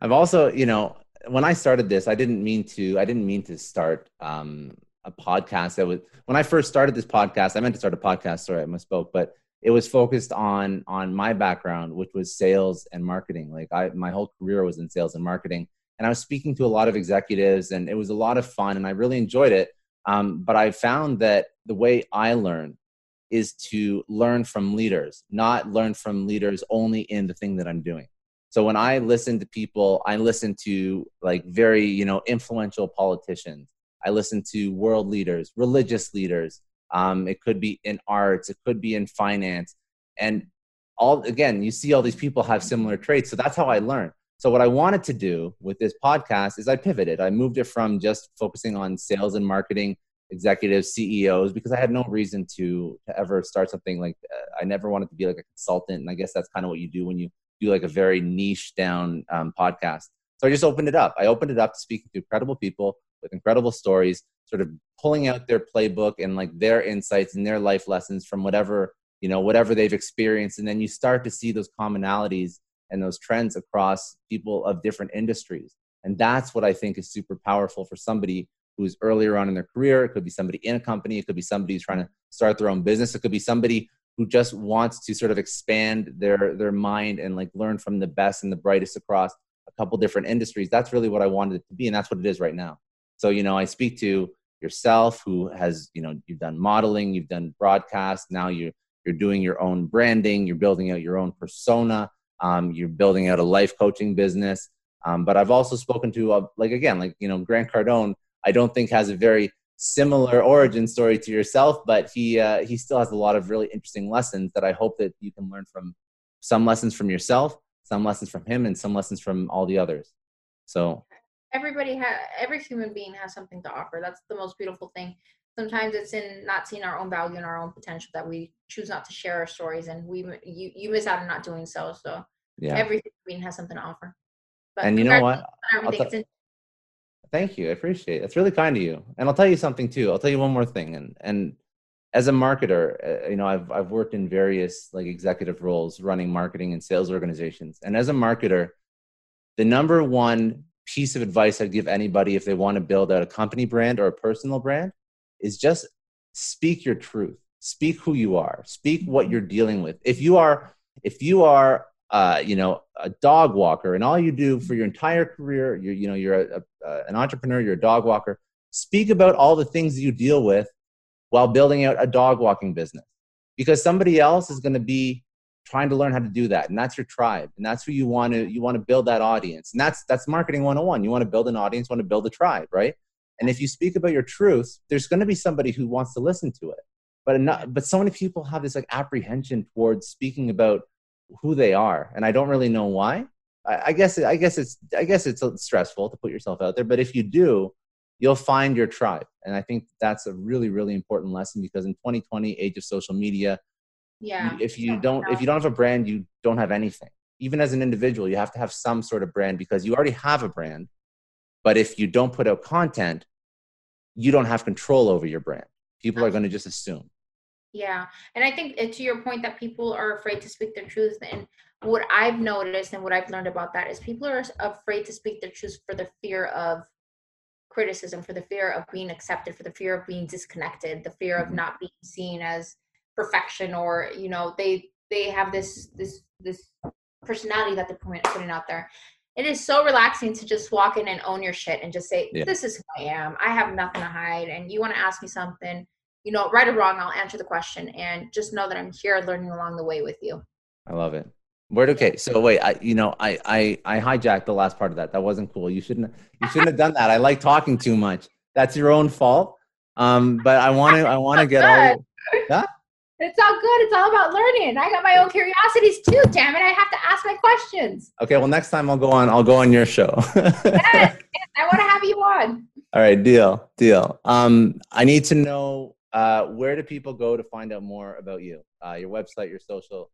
I've also, you know, when I started this, I didn't mean to. I didn't mean to start um, a podcast. That was when I first started this podcast. I meant to start a podcast. Sorry, I misspoke, but it was focused on on my background, which was sales and marketing. Like I, my whole career was in sales and marketing, and I was speaking to a lot of executives, and it was a lot of fun, and I really enjoyed it. Um, but I found that the way I learn is to learn from leaders, not learn from leaders only in the thing that I'm doing. So when I listen to people, I listen to like very, you know, influential politicians. I listen to world leaders, religious leaders. Um, it could be in arts, it could be in finance. And all again, you see all these people have similar traits. So that's how I learned. So what I wanted to do with this podcast is I pivoted. I moved it from just focusing on sales and marketing executives, CEOs, because I had no reason to to ever start something like uh, I never wanted to be like a consultant. And I guess that's kind of what you do when you do like a very niche down um, podcast. So I just opened it up. I opened it up to speaking to incredible people with incredible stories, sort of pulling out their playbook and like their insights and their life lessons from whatever you know whatever they've experienced, and then you start to see those commonalities and those trends across people of different industries. And that's what I think is super powerful for somebody who's earlier on in their career. It could be somebody in a company. It could be somebody who's trying to start their own business. It could be somebody who just wants to sort of expand their their mind and like learn from the best and the brightest across a couple different industries that's really what i wanted it to be and that's what it is right now so you know i speak to yourself who has you know you've done modeling you've done broadcast now you're, you're doing your own branding you're building out your own persona um, you're building out a life coaching business um, but i've also spoken to uh, like again like you know grant cardone i don't think has a very similar origin story to yourself, but he uh, he still has a lot of really interesting lessons that I hope that you can learn from. Some lessons from yourself, some lessons from him, and some lessons from all the others. So everybody has every human being has something to offer. That's the most beautiful thing. Sometimes it's in not seeing our own value and our own potential that we choose not to share our stories, and we you you miss out on not doing so. So yeah, every human being has something to offer. But and you know what? Thank you. I appreciate it. It's really kind of you. And I'll tell you something too. I'll tell you one more thing. And and as a marketer, uh, you know, I've I've worked in various like executive roles, running marketing and sales organizations. And as a marketer, the number one piece of advice I'd give anybody if they want to build out a company brand or a personal brand is just speak your truth. Speak who you are. Speak what you're dealing with. If you are if you are uh, you know, a dog walker, and all you do for your entire career, you're, you know, you're a, a, an entrepreneur, you're a dog walker. Speak about all the things you deal with while building out a dog walking business, because somebody else is going to be trying to learn how to do that, and that's your tribe, and that's who you want to you want to build that audience, and that's that's marketing 101. You want to build an audience, want to build a tribe, right? And if you speak about your truth, there's going to be somebody who wants to listen to it. but not, but so many people have this like apprehension towards speaking about who they are, and I don't really know why. I, I guess I guess it's I guess it's stressful to put yourself out there, but if you do, you'll find your tribe, and I think that's a really really important lesson because in 2020, age of social media, yeah, if you don't if you don't have a brand, you don't have anything. Even as an individual, you have to have some sort of brand because you already have a brand. But if you don't put out content, you don't have control over your brand. People are going to just assume. Yeah. And I think uh, to your point that people are afraid to speak their truth. And what I've noticed and what I've learned about that is people are afraid to speak their truth for the fear of criticism, for the fear of being accepted, for the fear of being disconnected, the fear of mm-hmm. not being seen as perfection or, you know, they they have this this this personality that they're putting out there. It is so relaxing to just walk in and own your shit and just say, yeah. This is who I am. I have nothing to hide. And you want to ask me something you know, right or wrong, I'll answer the question and just know that I'm here learning along the way with you. I love it. Word okay. So wait, I you know, I I I hijacked the last part of that. That wasn't cool. You shouldn't you shouldn't have done that. I like talking too much. That's your own fault. Um, but I want to I want to get all yeah? It's all good. It's all about learning. I got my own curiosities too. Damn it! I have to ask my questions. Okay. Well, next time I'll go on. I'll go on your show. yes, yes, I want to have you on. All right. Deal. Deal. Um, I need to know uh, where do people go to find out more about you? Uh, your website, your social.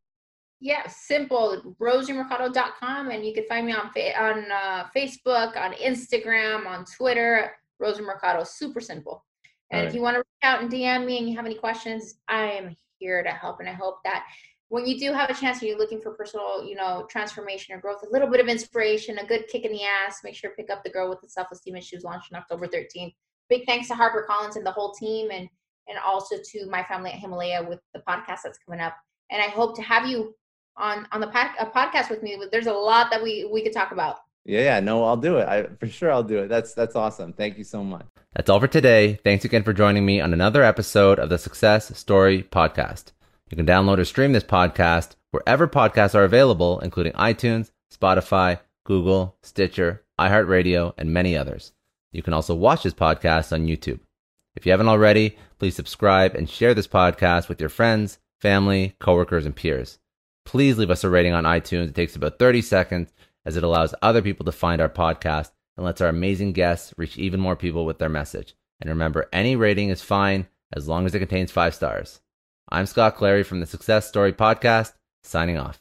Yeah, simple. RosieMercado.com, and you can find me on fa- on uh, Facebook, on Instagram, on Twitter. Rosie Mercado, super simple. And right. if you want to reach out and DM me and you have any questions, I am here to help. And I hope that when you do have a chance and you're looking for personal, you know, transformation or growth, a little bit of inspiration, a good kick in the ass, make sure to pick up the Girl with the Self Esteem Issues launched on October 13th. Big thanks to Harper Collins and the whole team. And and also to my family at Himalaya with the podcast that's coming up. And I hope to have you on on the podcast with me. There's a lot that we we could talk about. Yeah, yeah, no, I'll do it. I for sure I'll do it. That's that's awesome. Thank you so much. That's all for today. Thanks again for joining me on another episode of the Success Story podcast. You can download or stream this podcast wherever podcasts are available, including iTunes, Spotify, Google, Stitcher, iHeartRadio, and many others. You can also watch this podcast on YouTube. If you haven't already, please subscribe and share this podcast with your friends, family, coworkers, and peers. Please leave us a rating on iTunes. It takes about 30 seconds as it allows other people to find our podcast and lets our amazing guests reach even more people with their message. And remember, any rating is fine as long as it contains five stars. I'm Scott Clary from the Success Story Podcast, signing off.